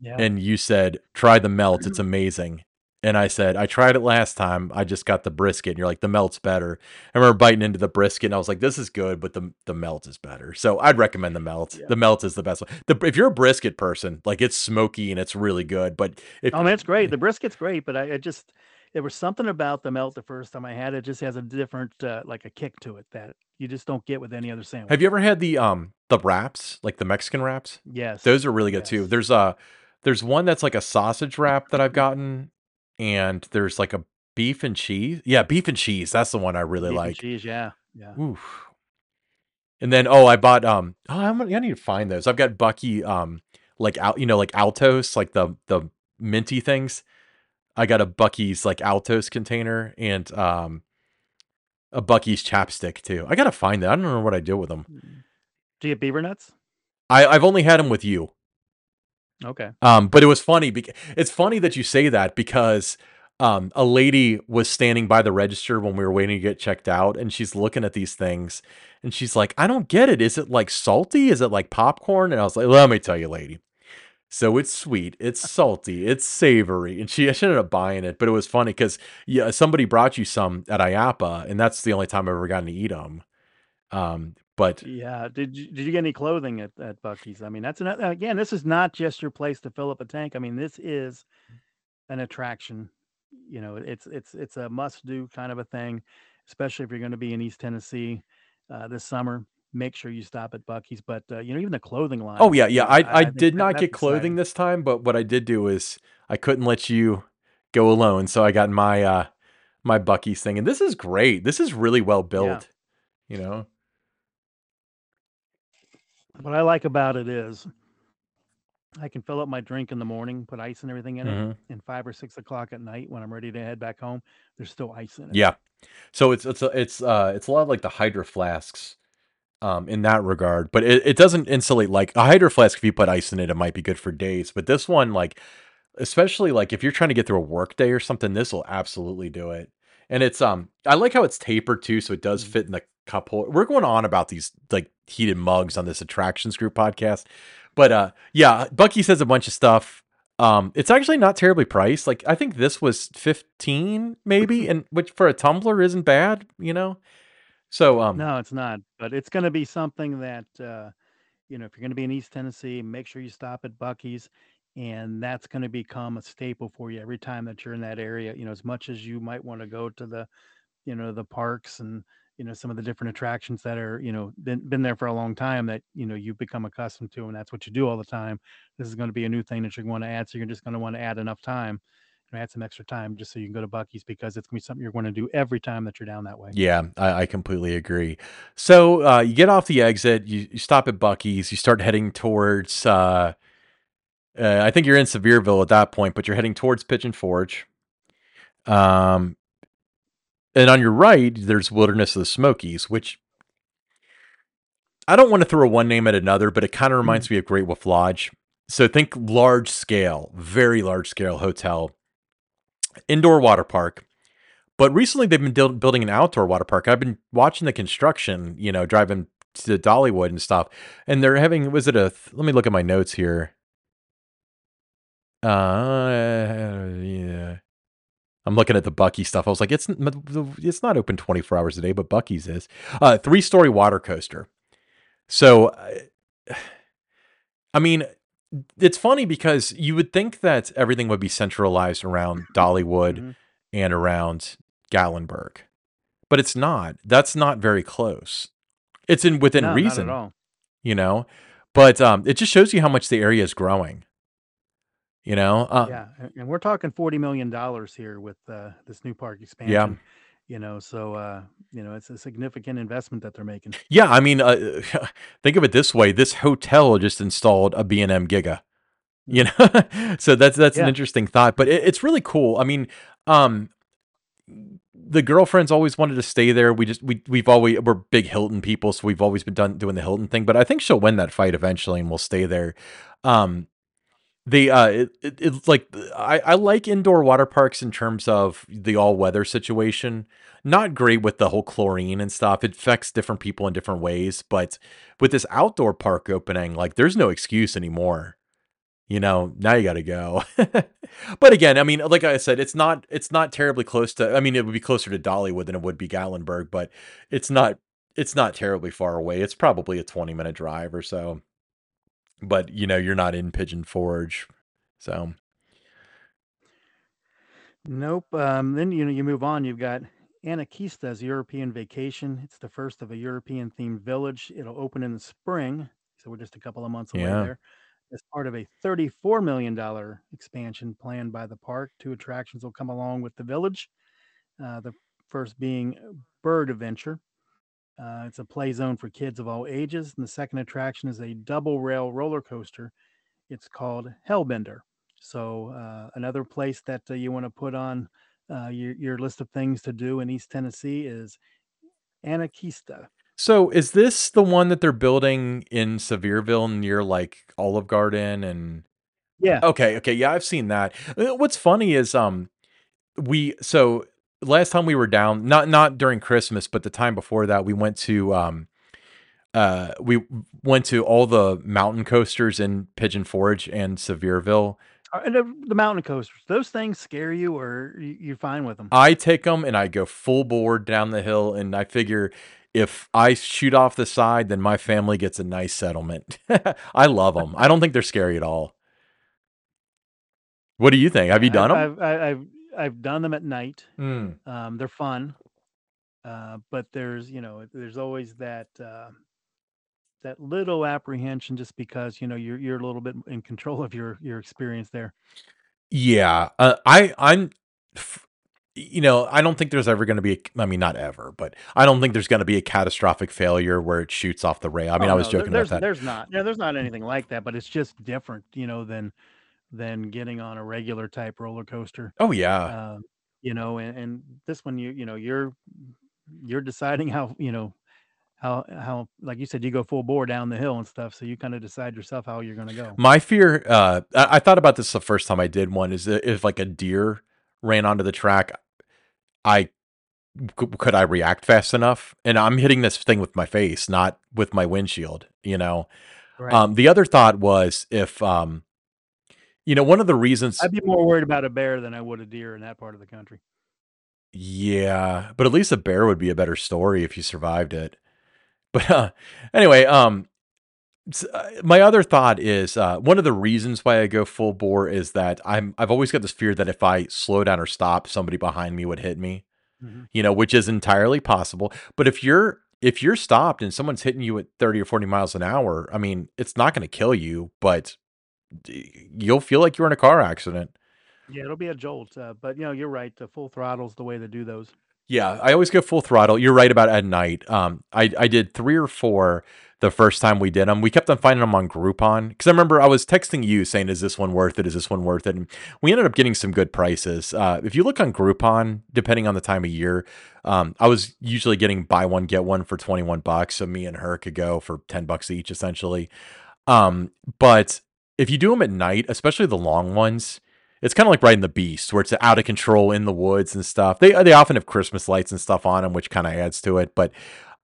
Yeah, and you said, "Try the melt. It's amazing." And I said, "I tried it last time. I just got the brisket." And you're like, "The melt's better." I remember biting into the brisket, and I was like, "This is good, but the the melt is better." So I'd recommend the melt. yeah. The melt is the best one. The, if you're a brisket person, like it's smoky and it's really good, but if Oh man, it's great. The brisket's great, but I, it just there was something about the melt the first time I had it. Just has a different uh, like a kick to it that you just don't get with any other sandwich. Have you ever had the, um, the wraps, like the Mexican wraps? Yes. Those are really good too. There's a there's one that's like a sausage wrap that I've gotten, and there's like a beef and cheese yeah, beef and cheese, that's the one I really Beef and like. cheese, yeah, yeah. Oof. And then, oh, I bought, um oh, I'm gonna I need to find those. I've got Buc-ee, um, like, Al you know, like Altos, like the the minty things. I got a Buc-ee's, like, Altos container and, um, a Buc-ee's chapstick too. I gotta find that. I don't know what I do with them. Mm. Do you have beaver nuts? I I've only had them with you. Okay. Um, but it was funny bec it's funny that you say that because, um, a lady was standing by the register when we were waiting to get checked out, and she's looking at these things, and she's like, "I don't get it. Is it, like, salty? Is it like popcorn?" And I was like, "Let me tell you, lady. So it's sweet, it's salty, it's savory," and she she ended up buying it, but it was funny because yeah, somebody brought you some at IAAPA, and that's the only time I've ever gotten to eat 'em. Um, but Yeah. Did you did you get any clothing at, at Buc-ee's? I mean, that's an, again, this is not just your place to fill up a tank. I mean, this is an attraction. You know, it's it's it's a must do kind of a thing, especially if you're going to be in East Tennessee uh, this summer. Make sure you stop at Buc-ee's. But uh, you know, even the clothing line. Oh, yeah, yeah, I I I, did not get clothing exciting. this time, but what I did do is I couldn't let you go alone, so I got my, uh, my Buc-ee's thing, and this is great. This is really well Yeah. built. you know? What I like about it is I can fill up my drink in the morning, put ice and everything in it, Mhm. and 5 or 6 o'clock at night when I'm ready to head back home, there's still ice in it. Yeah. So it's it's a it's, uh, it's a lot like the Hydro Flasks, um, in that regard, but it it doesn't insulate like a Hydro Flask, if you put ice in it, it might be good for days, but this one, like especially, like, if you're trying to get through a work day or something, this will absolutely do it. And it's, um I like how it's tapered too, so it does Mhm. fit in the cup hol we're going on about these, like, heated mugs on this Attractions Group podcast, but, uh, yeah, Bucky says a bunch of stuff. Um, it's actually not terribly priced, like, I think this was 15 maybe, and which for a tumbler isn't bad, you know? So, um No, it's not, but it's gonna be something that, uh, you know, if you're gonna be in East Tennessee, make sure you stop at Buc-ee's, and that's gonna become a staple for you every time that you're in that area, you know, as much as you might wanna go to the, you know, the parks and, you know, some of the different attractions that are, you know, been been there for a long time that, you know, you've become accustomed to, and that's what you do all the time. This is gonna be a new thing that you're gonna add, so you're just gonna wanna add enough time, add some extra time just so you can go to Buc-ee's because it's gonna be something you're gonna do every time that you're down that way. Yeah, I I completely agree. So, uh, you get off the exit, you you stop at Buc-ee's, you start heading towards, uh uh, I think you're in Sevierville at that point, but you're heading towards Pigeon Forge. Um and on your right, there's Wilderness of the Smokies, which I don't wanna throw one name at another, but it kinda Mm. reminds me of Great Wolf Lodge. So think large scale, very large scale hotel, indoor water park, but recently they've been buil building an outdoor water park. I've been watching the construction, you know, driving to Dollywood and stuff, and they're having was it a let me look at my notes here. Uh, yeah. I'm looking at the Buc-ee stuff. I was like, it's it's not open 24 hours a day, but Buc-ee's is. Uh, three-story water coaster. So, I mean, it's funny because you would think that everything would be centralized around Dollywood Mhm. and around Gatlinburg, but it's not. That's not very close. It's in within No, not at reason, all. you know? But, um, it just shows you how much the area is growing. You know? Um Yeah, and we're talking $40,000,000 here with, uh, this new park expansion. Yeah. You know, so, uh, you know, it's a significant investment that they're making. Yeah, I mean, uh, think of it this way, this hotel just installed a B&M Giga, you Mm. know? So that's that's an interesting thought, but it it's really cool. I mean, um, the girlfriends always wanted to stay there. We just we we've always we're big Hilton people, so we've always been done doing the Hilton thing, but I think she'll win that fight eventually, and we'll stay there. Um, the, uh, it it like, I I like indoor water parks in terms of the all-weather situation. Not great with the whole chlorine and stuff. It affects different people in different ways, but with this outdoor park opening, like, there's no excuse anymore. You know, now you gotta go. But again, I mean, like I said, it's not it's not terribly close to I mean, it would be closer to Dollywood than it would be Gatlinburg, but it's not it's not terribly far away. It's probably a twenty-minute drive or so. But, you know, you're not in Pigeon Forge, so Nope, um, then, you know, you move on, you've got Anakeesta's European Vacation. It's the first of a European-themed village. It'll open in the spring, so we're just a couple of months away Yeah. there. As part of a $34,000,000 expansion planned by the park, 2 attractions will come along with the village. Uh, the first being Bird Adventure. Uh, it's a play zone for kids of all ages, and the second attraction is a double rail roller coaster. It's called Hellbender. So, uh, another place that, uh, you wanna put on, uh, your your list of things to do in East Tennessee is Anakeesta. So, is this the one that they're building in Sevierville near, like, Olive Garden and Yeah. Okay, okay, yeah, I've seen that. Uh, what's funny is, um, we so last time we were down, not not during Christmas, but the time before that, we went to, um, uh, we went to all the mountain coasters in Pigeon Forge and Sevierville. Uh, and the mountain coasters, those things scare you or you're fine with them. I take them and I go full board down the hill, and I figure if I shoot off the side, then my family gets a nice settlement. I love them. I don't think they're scary at all. What do you think? Have you done I've 'em? I've I've I've done them at night. Mm. Um, they're fun, uh, but there's, you know, there's always that, uh that little apprehension just because, you know, you're you're a little bit in control of your your experience there. Yeah, uh, I I'm f you know, I don't think there's ever going to be. A, I mean, not ever, but I don't think there's going to be a catastrophic failure where it shoots off the rail. I mean, Oh I was no, there, joking about there's that. there's not. Yeah, there's not anything like that, but it's just different, you know, than than getting on a regular type roller coaster. Oh yeah, Um, you know, and, and this one you you know, you're you're deciding how, you know, how how like you said you go full bore down the hill and stuff, so you kind of decide yourself how you're going to go. my fear. Uh, I, I thought about this the first time I did one. Is if like a deer ran onto the track, i could I react fast enough? And I'm hitting this thing with my face, not with my windshield. You know. Right. Um, the other thought was if um, you know, one of the reasons. I'd be more worried about a bear than I would a deer in that part of the country. Yeah, but at least a bear would be a better story if you survived it. But uh, anyway, um, uh, my other thought is uh, one of the reasons why I go full bore is that I'm I've always got this fear that if I slow down or stop, somebody behind me would hit me. Mhm. You know, which is entirely possible. But if you're if you're stopped and someone's hitting you at 30 or 40 miles an hour, I mean, it's not going to kill you, but d- you'll feel like you're in a car accident. Yeah, it'll be a jolt, uh, but you know, you're right. The full throttle's the way to do those. Yeah, I always go full throttle. You're right about at night. Um, I I did three or four the first time we did them. We kept on finding them on Groupon because I remember I was texting you saying, "Is this one worth it? Is this one worth it?" And we ended up getting some good prices. Uh, if you look on Groupon, depending on the time of year, um, I was usually getting buy one get one for twenty one bucks. So me and her could go for ten bucks each, essentially. Um, but if you do them at night, especially the long ones, it's kind of like riding the beast, where it's out of control in the woods and stuff. They they often have Christmas lights and stuff on them, which kind of adds to it. But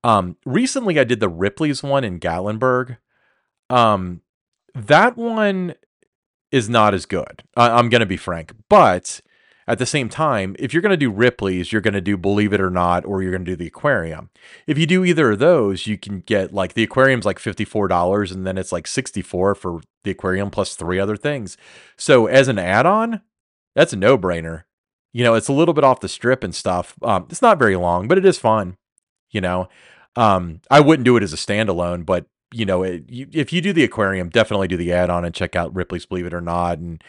um, recently, I did the Ripley's one in Gatlinburg. Um, that one is not as good. I, I'm going to be frank, but at the same time, if you're going to do Ripley's, you're going to do Believe It or Not, or you're going to do the Aquarium. If you do either of those, you can get like the Aquarium's like fifty four dollars, and then it's like sixty four for the Aquarium plus three other things. So as an add on, that's a no brainer. You know, it's a little bit off the strip and stuff. Um, it's not very long, but it is fun. You know, um, I wouldn't do it as a standalone, but you know, it, you, if you do the aquarium, definitely do the add-on and check out Ripley's Believe It or Not, and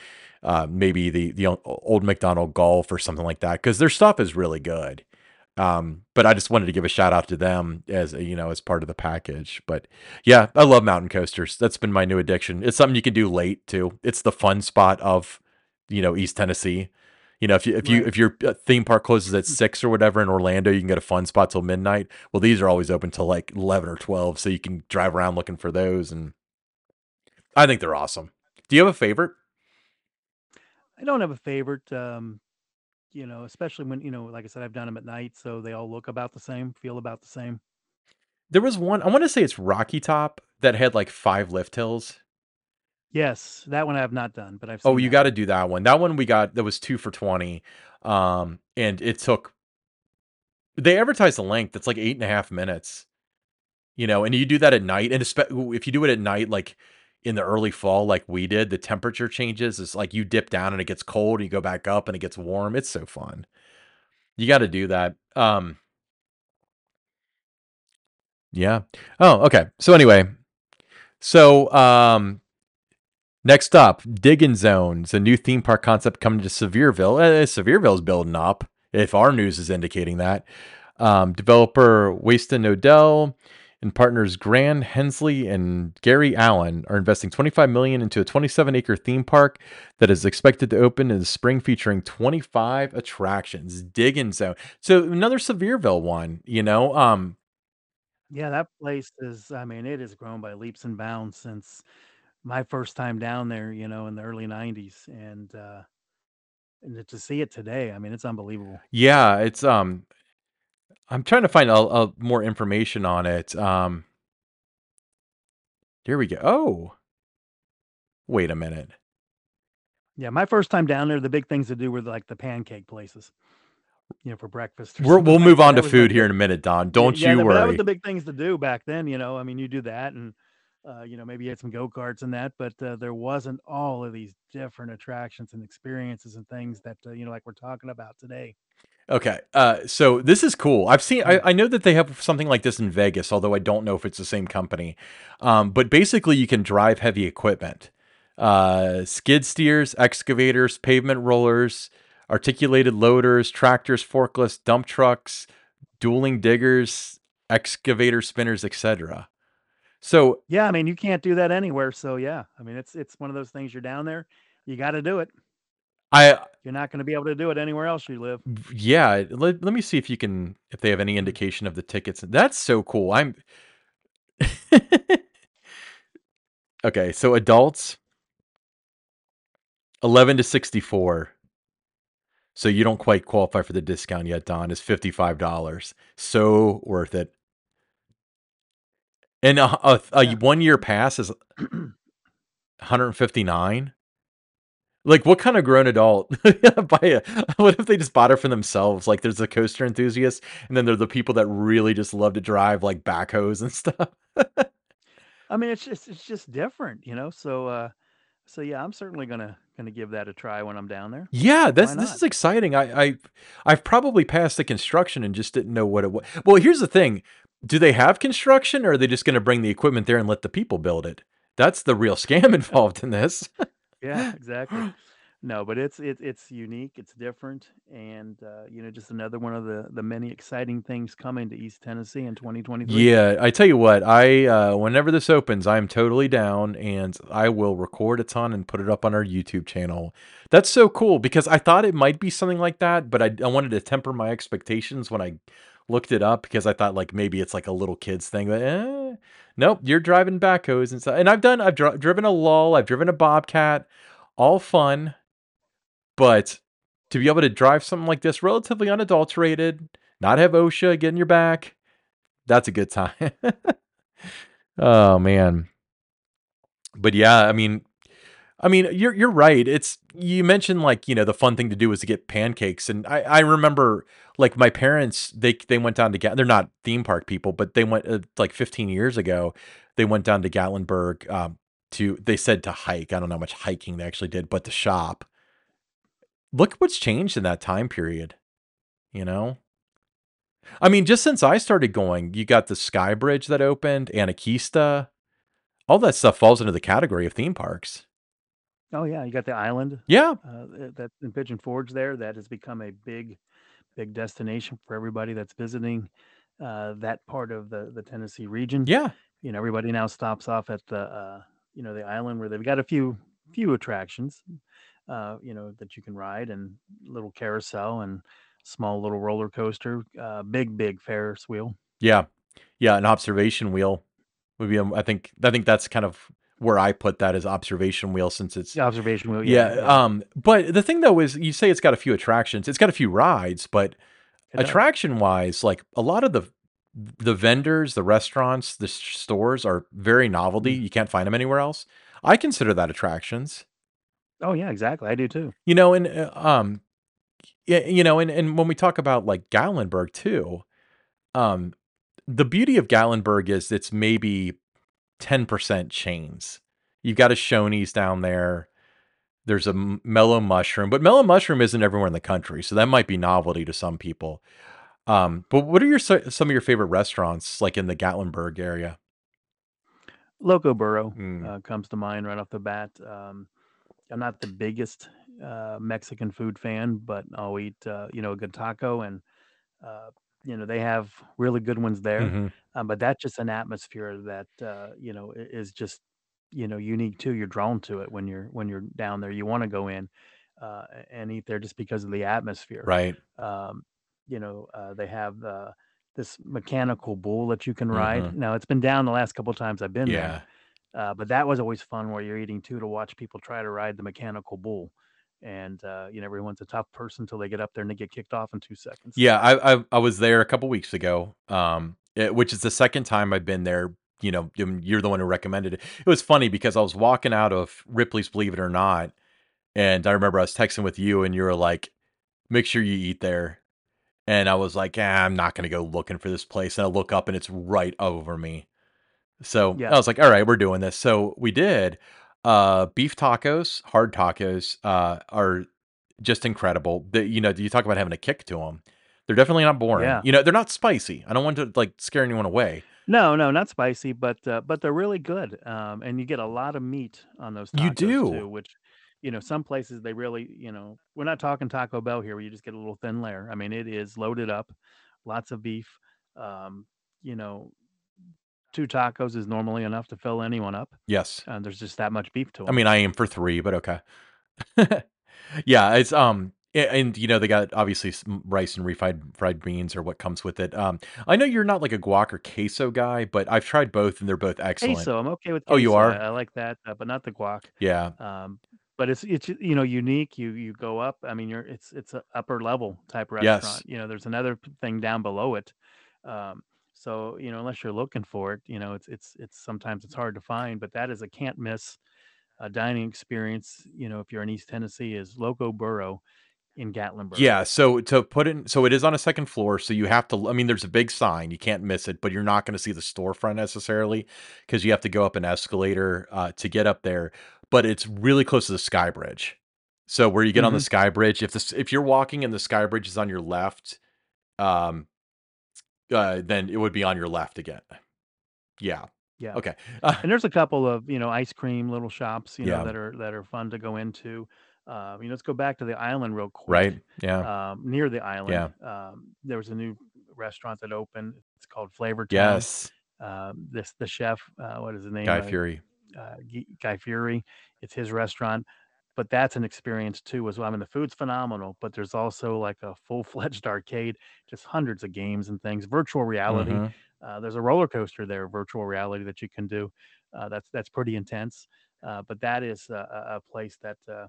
uh, maybe the the old McDonald Golf or something like that, because their stuff is really good. Um, but I just wanted to give a shout out to them as you know as part of the package. But yeah, I love mountain coasters. That's been my new addiction. It's something you can do late too. It's the fun spot of you know East Tennessee. You know, if you if you Right. if your uh, theme park closes at six or whatever in Orlando, you can get a fun spot till midnight. Well, these are always open till like eleven or twelve, so you can drive around looking for those, and I think they're awesome. Do you have a favorite? I don't have a favorite. Um, you know, especially when you know, like I said, I've done them at night, so they all look about the same, feel about the same. There was one I want to say it's Rocky Top that had like five lift hills. Yes, that one I have not done, but I've Oh, you got to do that one. That one we got that was two for twenty, um, and it took. They advertised the length. It's like eight and a half minutes. You know, and you do that at night, and if you do it at night, like in the early fall, like we did, the temperature changes. It's like you dip down and it gets cold, and you go back up and it gets warm. It's so fun. You got to do that. Um, yeah. Oh, okay. So anyway, so um, next up, Diggin' Zones, a new theme park concept coming to Sevierville. Uh, Sevierville's building up, if our news is indicating that. Um, developer Waston Odell and partners Grand Hensley and Gary Allen are investing 25 million into a 27 acre theme park that is expected to open in the spring, featuring 25 attractions. Diggin' Zone. So another Sevierville one, you know. Um, Yeah, that place is. I mean, it has grown by leaps and bounds since my first time down there. You know, in the early '90s, and uh, and to see it today, I mean, it's unbelievable. yeah, it's um, I'm trying to find a, a more information on it. Um, here we go. Oh, wait a minute. Yeah, my first time down there, the big things to do were like the pancake places, you know, for breakfast we'll like move that. on to That was the food here in a minute, Don. Don't yeah, you that, but that was the big things to do back then. You know, I mean, you do that, and uh, you know, maybe you had some go karts and that, but uh, there wasn't all of these different attractions and experiences and things that uh, you know, like we're talking about today. Okay. Uh, so this is cool. I've seen. I, Mm. I know that they have something like this in Vegas, although I don't know if it's the same company. Um, but basically, you can drive heavy equipment, uh, skid steers, excavators, pavement rollers articulated loaders, tractors, forklifts, dump trucks, dueling diggers, excavator spinners, etc. So Yeah, I mean, you can't do that anywhere, so yeah. I mean, it's it's one of those things you're down there, you gotta do it. I You're not gonna be able to do it anywhere else you live. yeah, let let me see if you can if they have any mm. indication of the tickets. That's so cool. I'm Okay, so adults 11 to 64. So you don't quite qualify for the discount yet, Don, is $55. So worth it. And a a a Yeah. one-year pass is 159? Like, what kind of grown adult buy a what if they just bought it for themselves? Like, there's the coaster enthusiasts, and then there are the people that really just love to drive, like, backhoes and stuff. I mean, it's just it's just different, you know? So, uh so yeah, I'm certainly gonna gonna give that a try when I'm down there. Yeah, this this is exciting. I I I've probably passed the construction and just didn't know what it was. well, here's the thing. Do they have construction, or are they just gonna bring the equipment there and let the people build it? That's the real scam involved in this. Yeah, exactly. No, but it's it's it's unique, it's different, and, uh, you know, just another one of the the many exciting things coming to East Tennessee in 2023. Yeah, I tell you what, I, uh whenever this opens, I'm totally down, and I will record a ton and put it up on our YouTube channel. That's so cool because I thought it might be something like that, but I I wanted to temper my expectations when I looked it up because I thought, like, maybe it's like a little kid's thing, but, eh, nope, you're driving backhoes and stuff, and I've done I've dri driven a Lull, I've driven a Bobcat, all fun, but to be able to drive something like this relatively unadulterated, not have OSHA get in your back, that's a good time. Oh, man. But yeah, I mean I mean, you're you're right. It's you mentioned like, you know, the fun thing to do is to get pancakes, and I I remember like my parents, they they went down to Gat they're not theme park people, but they went uh, like 15 years ago. They went down to Gatlinburg um, to they said to hike. I don't know how much hiking they actually did, but to shop. Look what's changed in that time period, you know? I mean, just since I started going, you got the Sky Bridge that opened, Anakeesta. All that stuff falls into the category of theme parks. Oh, yeah, you got the island, Yeah. uh, that's in Pigeon Forge there that has become a big, big destination for everybody that's visiting, uh, that part of the the Tennessee region. Yeah. You know, everybody now stops off at the, uh, you know, the island where they've got a few few attractions, uh, you know, that you can ride and little carousel and small little roller coaster, uh, big, big Ferris wheel. Yeah. Yeah, an observation wheel would be, um, I think I think that's kind of where I put that as observation wheel since it's The observation wheel, yeah, yeah, yeah. um, but the thing though is you say it's got a few attractions. It's got a few rides, but attraction-wise, like a lot of the the vendors, the restaurants, the stores are very novelty. Mm. You can't find them anywhere else. I consider that attractions. Oh, yeah, exactly, I do too. You know, and, uh, um, yeah, you know, and and when we talk about like Gatlinburg too, um, the beauty of Gatlinburg is it's maybe 10% chains. You've got a Shoney's down there. There's a Mellow Mushroom, but Mellow Mushroom isn't everywhere in the country, so that might be novelty to some people. Um, but what are your some of your favorite restaurants, like, in the Gatlinburg area? Loco Burro, Mm. uh, comes to mind right off the bat. Um, I'm not the biggest, uh, Mexican food fan, but I'll eat, uh, you know, a good taco and, uh, you know, they have really good ones there. Mhm. Um, but that's just an atmosphere that, uh, you know, is just, you know, unique too. You're drawn to it when you're when you're down there. You wanna go in, uh, and eat there just because of the atmosphere. Right. Um, you know, uh, they have, uh, this mechanical bull that you can ride. Mhm. Now, it's been down the last couple times I've been there, Yeah. uh, but that was always fun where you're eating too to watch people try to ride the mechanical bull. And, uh, you know, everyone's a tough person until they get up there and they get kicked off in 2 seconds. Yeah, I I I was there a couple weeks ago, um, eh, which is the 2nd time I've been there, you know, you're the one who recommended it. It was funny because I was walking out of Ripley's Believe It or Not, and I remember I was texting with you, and you were like, "Make sure you eat there." And I was like, "Ah, I'm not gonna go looking for this place," and I look up and it's right over me. So, Yeah. I was like, "Alright, we're doing this." So, we did. Uh, beef tacos, hard tacos, uh, are just incredible. The you know, you talk about having a kick to them. They're definitely not boring. Yeah. You know, they're not spicy. I don't want to, like, scare anyone away. No, no, not spicy, but, uh, but they're really good. Um, and you get a lot of meat on those You do. too, which you know, some places they really, you know, we're not talking Taco Bell here where you just get a little thin layer. I mean, it is loaded up, lots of beef. Um, you know, two tacos is normally enough to fill anyone up. Yes. Uh, there's just that much beef to it. I mean, I aim for 3, but okay. Yeah, it's, um and, you know, they got obviously some rice and refried fried beans or what comes with it. Um, I know you're not like a guac or queso guy, but I've tried both and they're both excellent. Queso, I'm okay with Queso. Oh, you queso. I, are? I like that, uh, but not the guac. Yeah. Um, but it's it's you know unique. You you go up. I mean, you're it's it's a upper level type restaurant. Yes. You know, there's another thing down below it. Um, so you know, unless you're looking for it, you know, it's it's it's sometimes it's hard to find. But that is a can't miss uh, dining experience. You know, if you're in East Tennessee, is Loco Burro in Gatlinburg. Yeah, so to put in so it is on a second floor, so you have to I mean, there's a big sign, you can't miss it, but you're not gonna see the storefront necessarily because you have to go up an escalator, uh, to get up there, but it's really close to the Sky Bridge. So where you get on the hmm Sky Bridge, if this if you're walking and the Sky Bridge is on your left, um, uh, then it would be on your left again. Yeah. Yeah. Okay. Uh, And there's a couple of, you know, ice cream little shops, you know, that are that are fun to go into. Uh, you know, let's go back to the island real quick. Right? Yeah. Um, near the island, Yeah. um, there was a new restaurant that opened. It's called Flavor Town. Yes. Um, this the chef, uh, what is his name? Guy Uh, Fieri. uh, Guy Fieri. It's his restaurant, but that's an experience too as well. I mean, the food's phenomenal, but there's also like a full-fledged arcade, just hundreds of games and things. Virtual reality. Mhm. Uh, there's a roller coaster there, virtual reality that you can do. Uh, that's that's pretty intense. Uh, but that is a, a a place that uh,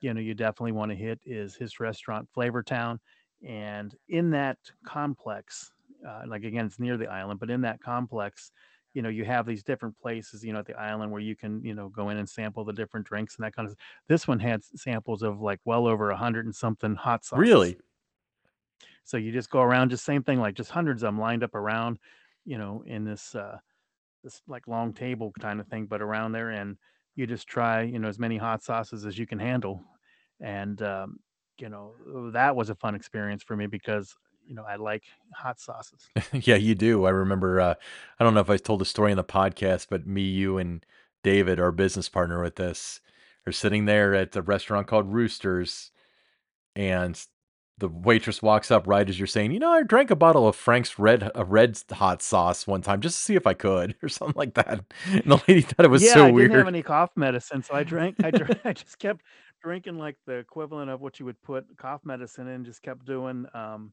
you know you definitely want to hit is his restaurant, Flavor Town, and in that complex, uh, like again, it's near the island, but in that complex you know, you have these different places, you know, at the island where you can, you know, go in and sample the different drinks and that kind of. This one had samples of like well over a hundred and something hot sauces. Really? So you just go around, just same thing, like just hundreds of them lined up around, you know, in this uh this like long table kind of thing, but around there, and you just try, you know, as many hot sauces as you can handle, and um, you know, that was a fun experience for me because you know I like hot sauces. Yeah, you do. I remember, uh, I don't know if I told the story in the podcast, but me, you, and David, our business partner with this, are sitting there at a restaurant called Roosters, and the waitress walks up right as you're saying, "You know, I drank a bottle of Frank's red a red hot sauce one time just to see if I could," or something like that. And the lady thought it was Yeah, so I didn't have any cough medicine, so I drank I drank I just kept drinking, like, the equivalent of what you would put cough medicine in, just kept doing, um,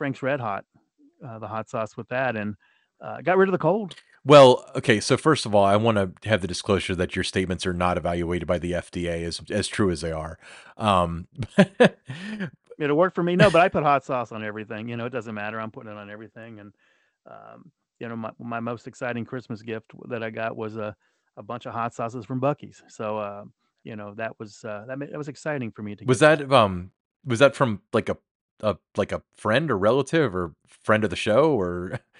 Frank's Red Hot, uh, the hot sauce with that, and, uh, got rid of the cold. Well, okay, so first of all, I want to have the disclosure that your statements are not evaluated by the FDA as as true as they are. Um, It'll work for me. No, but I put hot sauce on everything, you know, it doesn't matter, I'm putting it on everything, and, um, you know, my my most exciting Christmas gift that I got was a a bunch of hot sauces from Buc-ee's, so, uh, you know, that was, uh, that that was exciting for me to Was get that. that, um was that from, like, a a like, a friend or relative or friend of the show or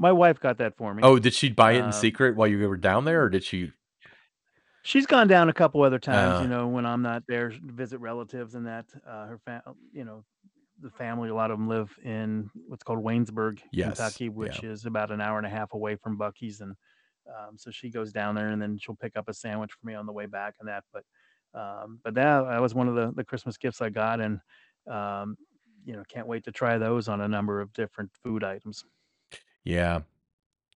My wife got that for me. Oh, did she buy it in Um secret while you were down there, or did she She's gone down a couple other times, you uh, know, when I'm not there to visit relatives and that. Uh, her fam you know, the family, a lot of them live in what's called Waynesburg, yes, Kentucky, yeah. which is about an hour and a half away from Buc-ee's, and um, so she goes down there and then she'll pick up a sandwich for me on the way back and that. But um, but that that was one of the the Christmas gifts I got, and um, you know, can't wait to try those on a number of different food items. Yeah,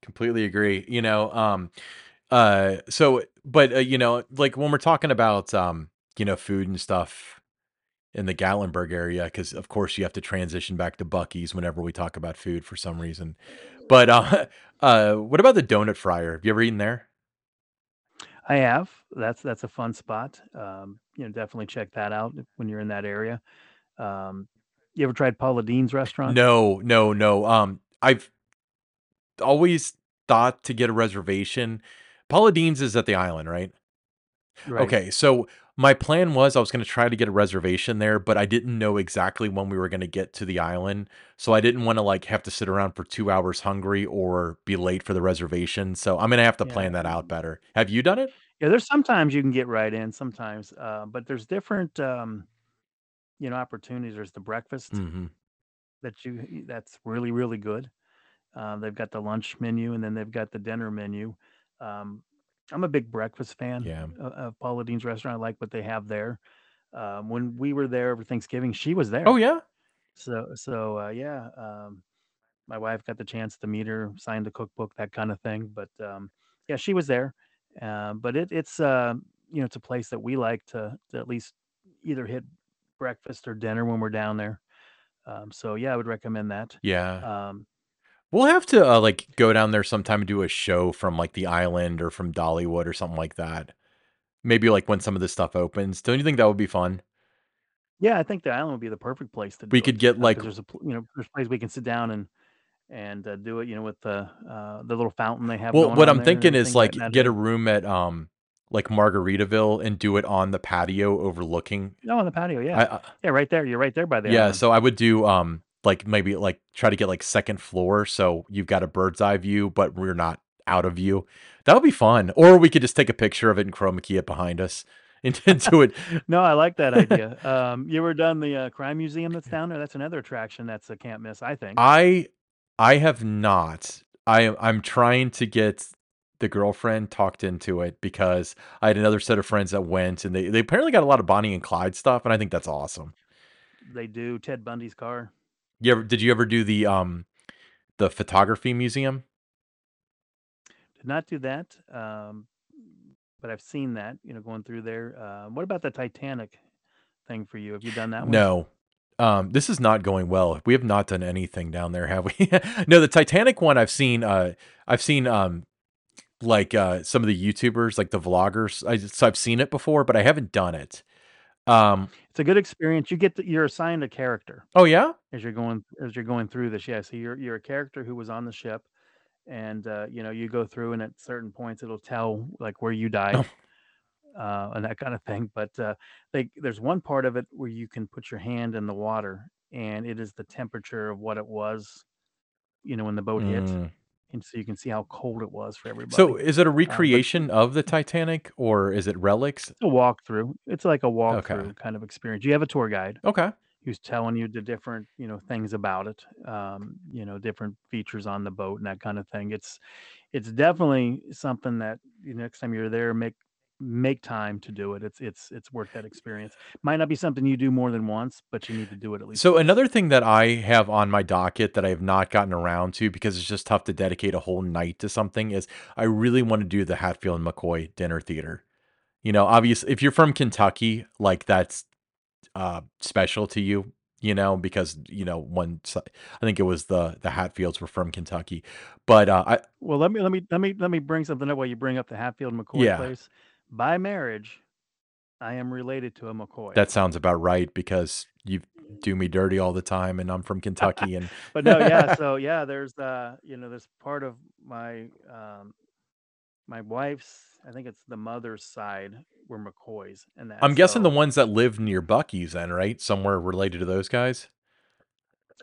completely agree, you know, um, uh, so but, uh, you know, like, when we're talking about, um, you know, food and stuff in the Gatlinburg area, because of course you have to transition back to Buc-ee's whenever we talk about food for some reason, but, uh, uh, what about the donut fryer? Have you ever eaten there? I have. That's that's a fun spot. Um, you know, definitely check that out when you're in that area. Um, you ever tried Paula Deen's restaurant? No, no, no, um, I've always thought to get a reservation. Paula Deen's is at the island, right? Right. Okay, so my plan was I was gonna try to get a reservation there, but I didn't know exactly when we were gonna get to the island, so I didn't wanna, like, have to sit around for 2 hours hungry or be late for the reservation, so I'm gonna have to Yeah. plan that out better. Have you done it? Yeah, there's sometimes you can get right in, sometimes, uh, but there's different, um, you know, opportunities. There's the breakfast Mhm. that you that's really, really good. Uh, they've got the lunch menu and then they've got the dinner menu. Um, I'm a big breakfast fan Yeah. o of Paula Deen's restaurant. I like what they have there. Um, when we were there over Thanksgiving, she was there. Oh, there. yeah? So so, uh, yeah, um, my wife got the chance to meet her, sign the cookbook, that kinda thing, but, um, yeah, she was there. Um, but it it's, um, you know, it's a place that we like to to at least either hit breakfast or dinner when we're down there. Um, so, yeah, I would recommend that. Yeah. Um We'll have to, uh, like, go down there sometime and do a show from, like, the island or from Dollywood or something like that. Maybe, like, when some of this stuff opens. Don't you think that would be fun? Yeah, I think the island would be the perfect place to We could it, get, like there's a you know, there's a place we can sit down and and, uh, do it, you know, with the, uh, the little fountain they have Well, what I'm thinking is, everything like, get a room at, um, like, Margaritaville and do it on the patio overlooking No, on the patio, yeah. I, uh Yeah, right there, you're right there by the Yeah, island. so I would do, um, like, maybe, like, try to get, like, 2nd floor so you've got a bird's eye view, but we're not out of view. That would be fun, or we could just take a picture of it and chroma key it behind us into it. No, I like that idea. Um, you ever done the, uh, crime museum that's down there? That's another attraction that's a can't miss, I think. I I have not. I am I'm trying to get the girlfriend talked into it because I had another set of friends that went, and they they apparently got a lot of Bonnie and Clyde stuff, and I think that's awesome. They do, Ted Bundy's car. You ever did you ever do the, um, the photography museum? Did not do that, um, but I've seen that, you know, going through there. Uh, what about the Titanic thing for you? Have you done that one? No. Um, this is not going well. We have not done anything down there, have we? No, the Titanic one I've seen, uh, I've seen, um, like, uh, some of the YouTubers, like the vloggers. I so I've seen it before, but I haven't done it. Um It's a good experience. You get the you're assigned a character Oh, yeah? as you're going as you're going through this. Yeah, so you're you're a character who was on the ship, and, uh, you know, you go through, and at certain points, it'll tell, like, where you Oh. died, uh, and that kinda thing, but, uh, like, there's one part of it where you can put your hand in the water, and it is the temperature of what it was, you know, when the boat hit, Mm. And so you can see how cold it was for everybody. So, is it a Uh, but recreation of the Titanic, or is it relics? It's a walkthrough. It's like a Okay. walkthrough kind of experience. You have a tour guide Okay. who's telling you the different, you know, things about it, um, you know, different features on the boat and that kinda thing. It's it's definitely something that next time you're there, make make time to do it. It's it's it's worth that experience. Might not be something you do more than once, but you need to do it at least So, once. another thing that I have on my docket that I have not gotten around to because it's just tough to dedicate a whole night to something is I really wanna do the Hatfield and McCoy Dinner Theater. You know, obviously if you're from Kentucky, like, that's, uh, special to you, you know, because, you know, one. I think it was the the Hatfields were from Kentucky, but, uh, I Well, let me let me let me let me bring something up while you bring up the Hatfield McCoy Yeah. place. By marriage, I am related to a McCoy. That sounds about right because you do me dirty all the time, and I'm from Kentucky, and But no, yeah, so, yeah, there's, uh, you know, this part of my, um my wife's I think it's the mother's side were McCoys and that, I'm guessing the ones that live near Buc-ee's then, right? Somewhere related to those guys?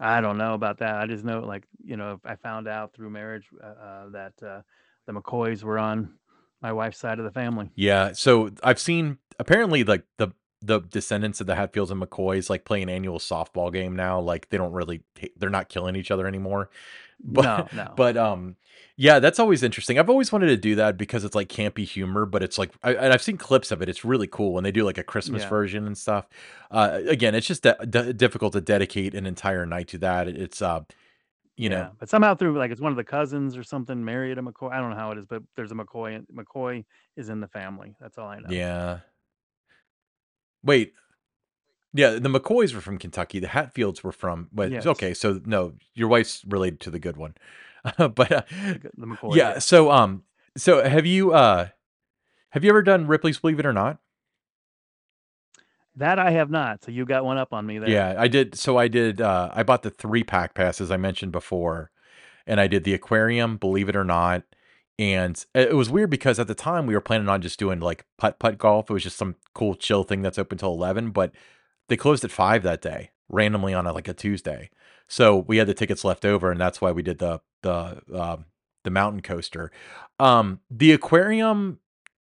I don't know about that. I just know, like, you know, I found out through marriage, uh uh, that, uh, the McCoys were on my wife's side of the family. Yeah, so I've seen apparently, like, the the descendants of the Hatfields and McCoys, like, play an annual softball game now, like, they don't really they're not killing each other anymore. But No, no. but, um, yeah, that's always interesting. I've always wanted to do that because it's, like, campy humor, but it's, like I and I've seen clips of it, it's really cool when they do, like, a Christmas Yeah. version and stuff. Uh, again, it's just di di difficult to dedicate an entire night to that. It's, uh, you know Yeah, but somehow through, like, it's one of the cousins or something married a McCoy. I don't know how it is, but there's a McCoy and McCoy is in the family. That's all I know. Yeah. Wait. Yeah, the McCoys were from Kentucky, the Hatfields were from but Yes. okay, so no, your wife's related to the good one. But, uh, The g the McCoys, yeah, yeah. so, um, so have you, uh have you ever done Ripley's Believe It or Not? That I have not, so you got one up on me there. Yeah, I did so I did, uh, I bought the 3 pack passes I mentioned before, and I did the aquarium, Believe It or Not, and it was weird because at the time, we were planning on just doing, like, putt-putt golf. It was just some cool chill thing that's open till 11, but they closed at 5 that day, randomly on a, like, a Tuesday. So, we had the tickets left over, and that's why we did the the, um, the mountain coaster. Um, the aquarium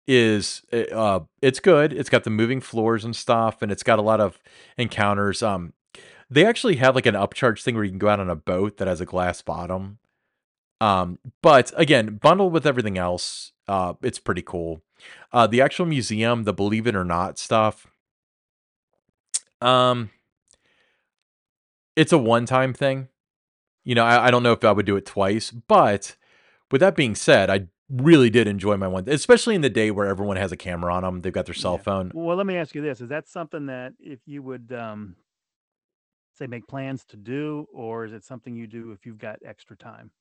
is, eh, uh, it's good. It's got the moving floors and stuff, and it's got a lot of encounters. Um, they actually have, like, an upcharge thing where you can go out on a boat that has a glass bottom. Um, but again, bundled with everything else, uh, it's pretty cool. Uh, the actual museum, the believe it or not stuff, um, it's a one-time thing. You know, I, I don't know if I would do it twice, but with that being said, I really did enjoy my one, especially in the day where everyone has a camera on them. They've got their cell Yeah. phone. Well, let me ask you this: Is that something that if you would um, say make plans to do, or is it something you do if you've got extra time?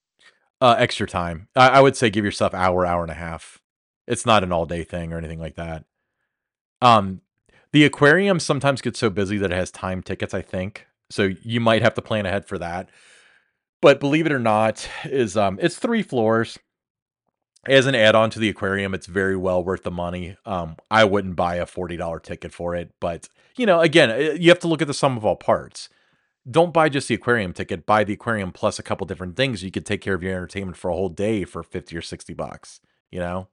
Uh, extra time. I, I would say give yourself hour, hour and a half. It's not an all day thing or anything like that. Um, the aquarium sometimes gets so busy that it has time tickets, I think. So you might have to plan ahead for that. But believe it or not, is um it's three floors. As an add-on to the aquarium, it's very well worth the money. Um, I wouldn't buy a $40 ticket for it, but you know, again, uh, you have to look at the sum of all parts. Don't buy just the aquarium ticket, buy the aquarium plus a couple different things. You could take care of your entertainment for a whole day for 50 or 60 bucks, you know?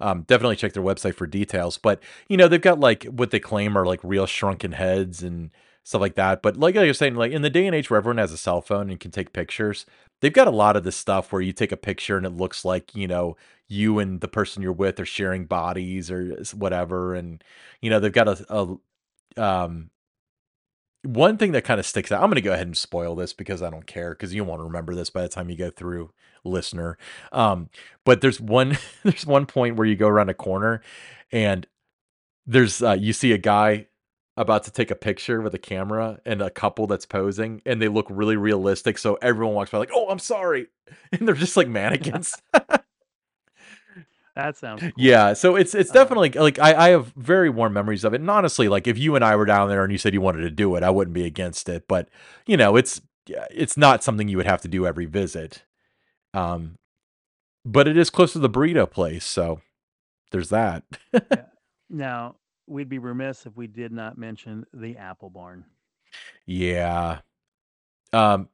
Um, definitely check their website for details. But you know, they've got like what they claim are like real shrunken heads and stuff like that. But like was saying, like in the day and age where everyone has a cell phone and can take pictures, they've got a lot of this stuff where you take a picture and it looks like you know you and the person you're with are sharing bodies or whatever. And you know, they've got a, a um one thing that kind of sticks out. I'm going to go ahead and spoil this because I don't care because you won't remember this by the time you go through listener. Um, but there's one there's one point where you go around a corner and there's uh, you see a guy about to take a picture with a camera and a couple that's posing and they look really realistic so everyone walks by like oh i'm sorry and they're just like mannequins That sounds cool. yeah so it's it's Uh, definitely like I, I have very warm memories of it and honestly like if you and i were down there and you said you wanted to do it i wouldn't be against it but you know it's it's not something you would have to do every visit um but it is close to the burrito place so there's that yeah. Now we'd be remiss if we did not mention the Apple Barn. yeah um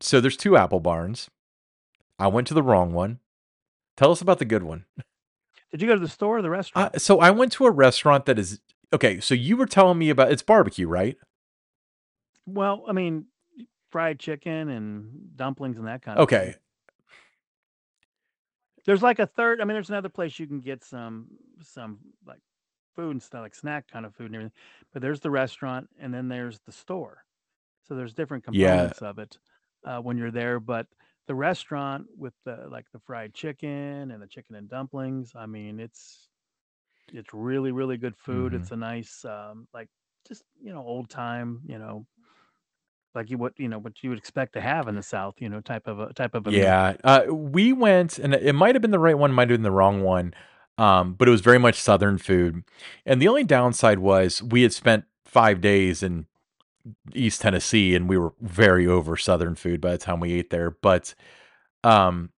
so there's two apple barns i went to the wrong one Tell us about the good one. Did you go to the store or the Uh, restaurant? so I went to a restaurant that is okay. So you were telling me about it's barbecue, right? Well, I mean, fried chicken and dumplings and that kind of thing. Okay. There's like a third. I mean, there's another place you can get some some like food and stuff, like snack kind of food and everything. But there's the restaurant, and then there's the store. So there's different Yeah. components of it uh, when you're there. But the restaurant with the like the fried chicken and the chicken and dumplings. I mean, it's it's really really good food. hmm It's a nice um, like just you know old time you know like you what you know what you would expect to have in the South. You know type of a type of a meal. Yeah. Uh, we went, and it might have been the right one, might have been the wrong one. Um, but it was very much Southern food. And the only downside was we had spent five days in East Tennessee, and we were very over Southern food by the time we ate there. But um,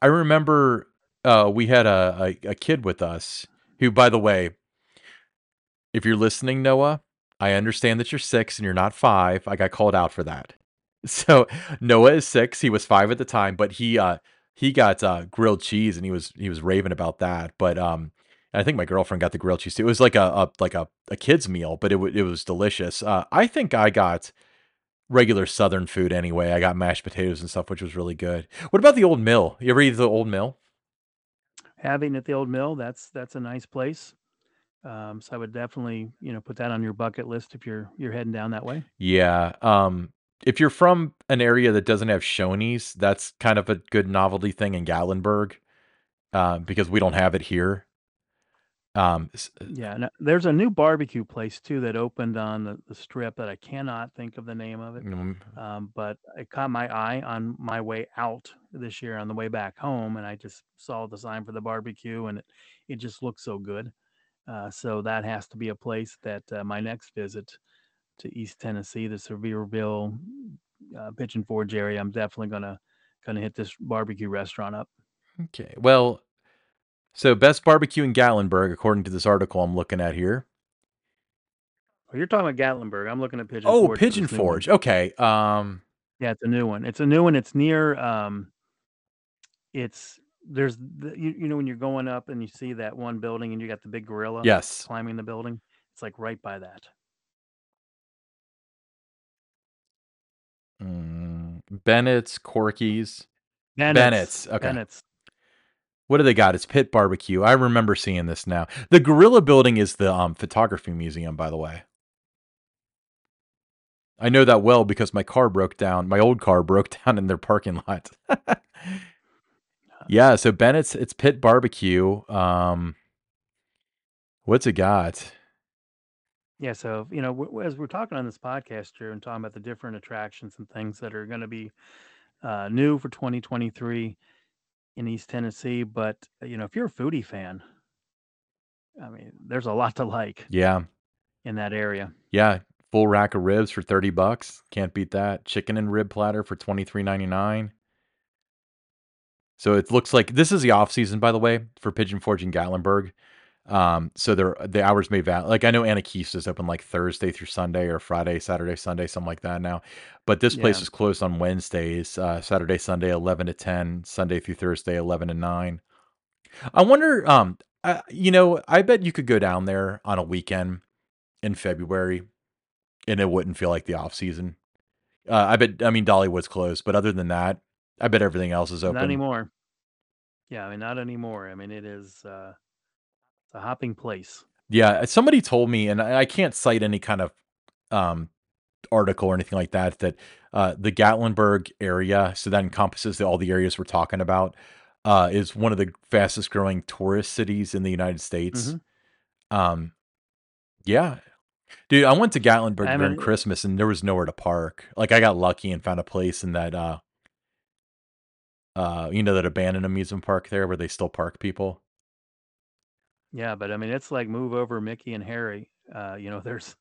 I remember uh, we had a, a a kid with us who, by the way, If you're listening, Noah, I understand that you're 6 and you're not 5. I got called out for that. So, Noah is 6, he was 5 at the time, but he, uh, he got, uh, grilled cheese and he was he was raving about that, but, um, I think my girlfriend got the grilled cheese too. It was like a a like a a kid's meal, but it wa it was delicious. Uh, I think I got regular Southern food anyway. I got mashed potatoes and stuff, which was really good. What about the Old Mill? You ever eat the Old Mill? Having at the old mill, that's that's a nice place. Um, so I would definitely, you know, put that on your bucket list if you're you're heading down that way. Yeah, um, if you're from an area that doesn't have Shoney's, that's kind of a good novelty thing in Gatlinburg, uh, because we don't have it here. Um, uh, Yeah, no, there's a new barbecue place too that opened on the, the strip that I cannot think of the name of it. mm, Um, but it caught my eye on my way out this year on the way back home, and I just saw the sign for the barbecue, and it it just looked so good. Uh, so that has to be a place that uh, my next visit to East Tennessee, the Sevierville, uh, Pigeon Forge area, I'm definitely gonna gonna hit this barbecue restaurant up. okay, well, so best barbecue in Gatlinburg, according to this article I'm looking at here. Oh, you're talking about Gatlinburg. I'm looking at Pigeon Oh, Forge for Pigeon this new one. Forge, okay, um, Yeah, it's a new one. It's a new one. It's near. Um, it's there's the, you, you know when you're going up and you see that one building and you got the big gorilla yes. climbing the building. It's like right by that. Mm, Bennett's, Corky's. Bennett's. Bennett's, okay. Bennett's. What do they got? It's Pit Barbecue. I remember seeing this now. The Gorilla Building is the um, photography museum, by the way. I know that well because my car broke down. My old car broke down in their parking lot. yeah, so Bennett's it's Pit Barbecue. Um, what's it got? Yeah, so you know, w- as we're talking on this podcast here and talking about the different attractions and things that are going to be uh, new for 2023 in East Tennessee, but uh, you know, if you're a foodie fan, I mean, there's a lot to like Yeah, in that area. yeah. Full rack of ribs for thirty bucks. Can't beat that. Chicken and rib platter for twenty three ninety nine. So it looks like this is the off season, by the way, for Pigeon Forge and Gatlinburg. Um, so they're the hours may vary. Like I know Anakeesta is open like Thursday through Sunday or Friday, Saturday, Sunday, something like that now. But this place is closed on Wednesdays, uh, Saturday, Sunday, eleven to ten, Sunday through Thursday, eleven to nine. I wonder, um, uh, you know, I bet you could go down there on a weekend in February, and it wouldn't feel like the off season. Uh, I bet. I mean, Dollywood's closed, but other than that, I bet everything else is Not open. anymore. Yeah, I mean, not anymore. I mean, it is uh, it's a hopping place. Yeah, somebody told me, and I can't cite any kind of um, article or anything like that, that uh, the Gatlinburg area, so that encompasses the, all the areas we're talking about, uh, is one of the fastest growing tourist cities in the United States. Mhm. Um, yeah, dude, I went to Gatlinburg I during Christmas, and there was nowhere to park. Like, I got lucky and found a place in that, uh, uh, you know, that abandoned amusement park there where they still park people. Yeah, but I mean, it's like move over Mickey and Harry. Uh, you know, there's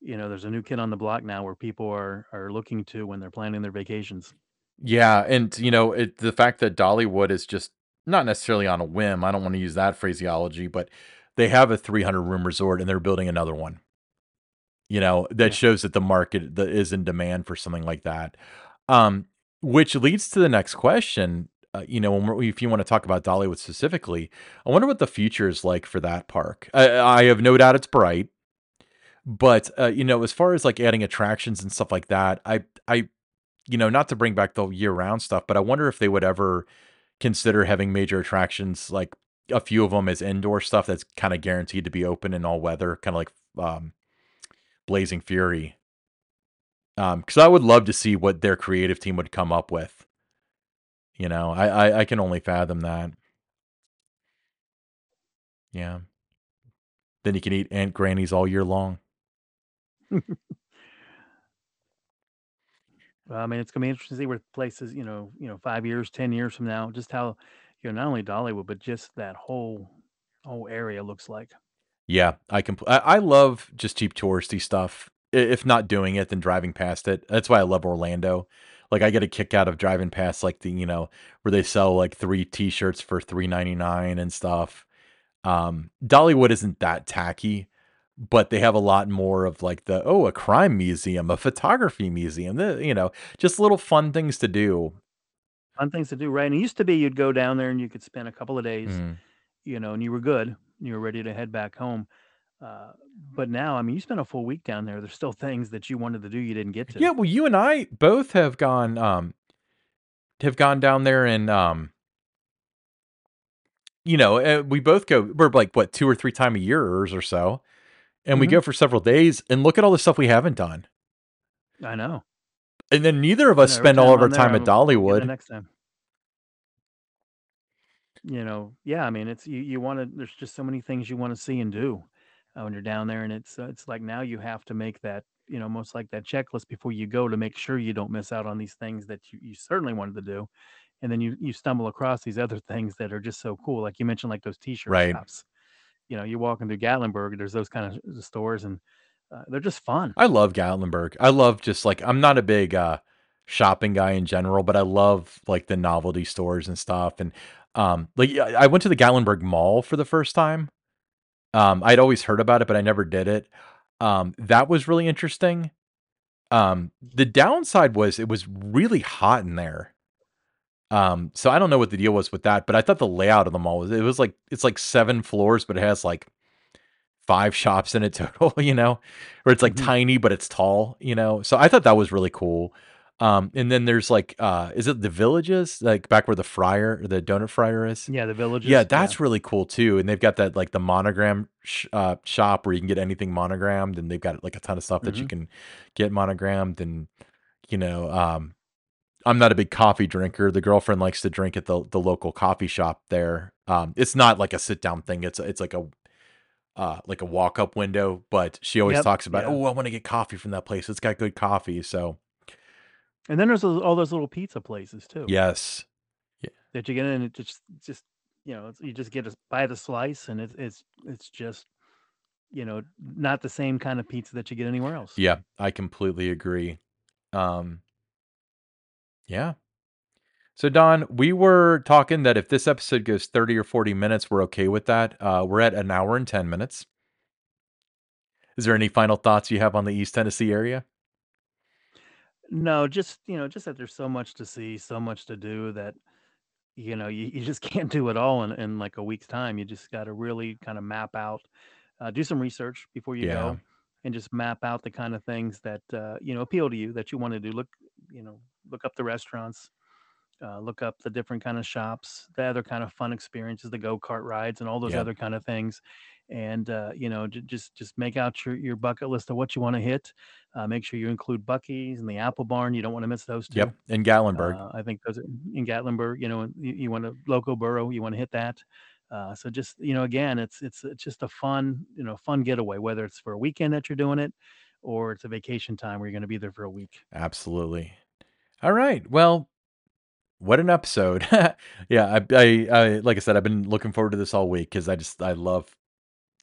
you know, there's a new kid on the block now where people are are looking to when they're planning their vacations. Yeah, and you know, it the fact that Dollywood is just not necessarily on a whim, I don't want to use that phraseology, but they have a 300 room resort and they're building another one. You know, that Yeah. shows that the market that is in demand for something like that. Um, which leads to the next question. Uh, you know, if you want to talk about Dollywood specifically, I wonder what the future is like for that park. I, I have no doubt it's bright, but uh, you know, as far as like adding attractions and stuff like that, I, I, you know, not to bring back the year round stuff, but I wonder if they would ever consider having major attractions like a few of them as indoor stuff that's kind of guaranteed to be open in all weather, kind of like um, Blazing Fury. Um, because I would love to see what their creative team would come up with. You know, I, I I can only fathom that. Yeah. Then you can eat Aunt Granny's all year long. Well, I mean, it's gonna be interesting to see where places, you know, you know, five years, ten years from now, just how, you know, not only Dollywood, but just that whole whole area looks like. Yeah, I can. I, I love just cheap touristy stuff. If not doing it, then driving past it. That's why I love Orlando. Like I get a kick out of driving past like the you know where they sell like three T-shirts for three ninety nine and stuff. Um, Dollywood isn't that tacky, but they have a lot more of like the oh a crime museum, a photography museum. The, you know, just little fun things to do. Fun things to do, right? And it used to be you'd go down there and you could spend a couple of days, Mm. you know, and you were good. You were ready to head back home. Uh, but now, I mean, you spent a full week down there. There's still things that you wanted to do you didn't get to. Yeah, well, you and I both have gone um have gone down there and um you know, uh, we both go. We're like what two or three time a year or so, and we hmm go for several days. And look at all the stuff we haven't done. I know. And then neither of us know. Spend all of our there, time at I'm I'm getting it Dollywood. next time. You know, yeah. I mean, it's you. You want to. There's just so many things you want to see and do uh, when you're down there, and it's uh, it's like now you have to make that you know most like that checklist before you go to make sure you don't miss out on these things that you, you certainly wanted to do, and then you you stumble across these other things that are just so cool. Like you mentioned, like those T-shirt Right. shops. You know, you're walking through Gatlinburg. There's those kind of stores, and uh, they're just fun. I love Gatlinburg. I love just like I'm not a big uh shopping guy in general, but I love like the novelty stores and stuff. And um like I went to the Gatlinburg Mall for the first time. Um I'd always heard about it, but I never did it. Um that was really interesting. Um the downside was it was really hot in there. Um so I don't know what the deal was with that, but I thought the layout of the mall was it was like it's like seven floors, but it has like five shops in it total, you know, where it's like hmm tiny but it's tall, you know. So I thought that was really cool. Um, and then there's like, uh, is it the villages? Like back where the fryer, the donut fryer is? Yeah, the villages. Yeah, Yeah. that's really cool too. And they've got that like the monogram sh- uh, shop where you can get anything monogrammed, and they've got like a ton of stuff that you hmm can get monogrammed. And you know, um, I'm not a big coffee drinker. The girlfriend likes to drink at the the local coffee shop there. Um, it's not like a sit down thing. It's it's like a uh, like a walk up window, but she always Yep. talks about, Yeah. oh, I want to get coffee from that place. It's got good coffee. So And then there's those, all those little pizza places too yes, yeah, that you get in and it just just you know it's, you just get a buy the slice and it's it's it's just you know not the same kind of pizza that you get anywhere else. yeah, I completely agree. Um, yeah. So Don, we were talking that if this episode goes 30 or 40 minutes, we're okay with that. Uh, we're at an hour and 10 minutes. Is there any final thoughts you have on the East Tennessee area? No, just you know just that there's so much to see, so much to do that you know you, you just can't do it all in, in like a week's time. You just got to really kind of map out, uh, do some research before you Yeah. go, and just map out the kind of things that uh, you know appeal to you that you want to do. Look, you know, look up the restaurants uh, look up the different kind of shops, the other kind of fun experiences, the go kart rides, and all those Yep. other kind of things. And uh, you know, j- just just make out your your bucket list of what you want to hit. Uh, make sure you include Buc-ee's and the Apple Barn. You don't want to miss those two. Yep. In Gatlinburg. Uh, I think those are in Gatlinburg. You know, you, you want to Loco Burro You want to hit that. Uh, so just you know, again, it's it's it's just a fun you know fun getaway, whether it's for a weekend that you're doing it, or it's a vacation time where you're going to be there for a week. Absolutely. All right. Well, what an episode. yeah. I, I, I, like I said, I've been looking forward to this all week because I just, I love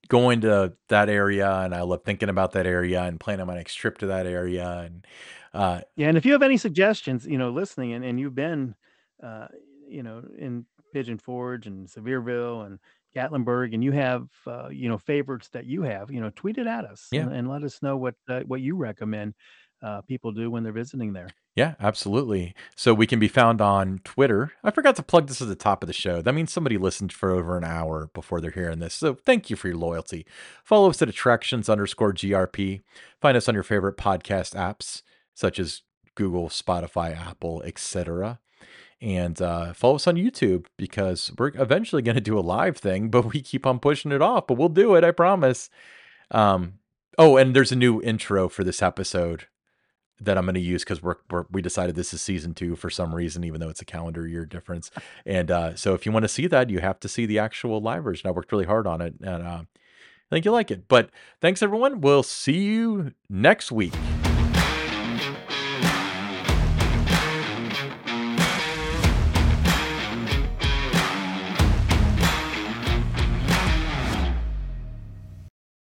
going to that area and I love thinking about that area and planning my next trip to that area. And, uh, Yeah, and if you have any suggestions, you know, listening and, and you've been, uh, you know, in Pigeon Forge and Sevierville and Gatlinburg, and you have, uh, you know, favorites that you have, you know, tweet it at us yeah. and, and let us know what uh, what you recommend uh, people do when they're visiting there. Yeah, absolutely. So we can be found on Twitter. I forgot to plug this at the top of the show. That means somebody listened for over an hour before they're hearing this. So thank you for your loyalty. Follow us at attractions underscore GRP. Find us on your favorite podcast apps such as Google, Spotify, Apple, etc. And uh, follow us on YouTube because we're eventually going to do a live thing, but we keep on pushing it off. But we'll do it, I promise. Um, oh, and there's a new intro for this episode that I'm going to use because we're, we're we decided this is season two for some reason, even though it's a calendar year difference. And uh, so if you want to see that, you have to see the actual live version. I worked really hard on it, and uh, I think you'll like it. But thanks everyone. We'll see you next week.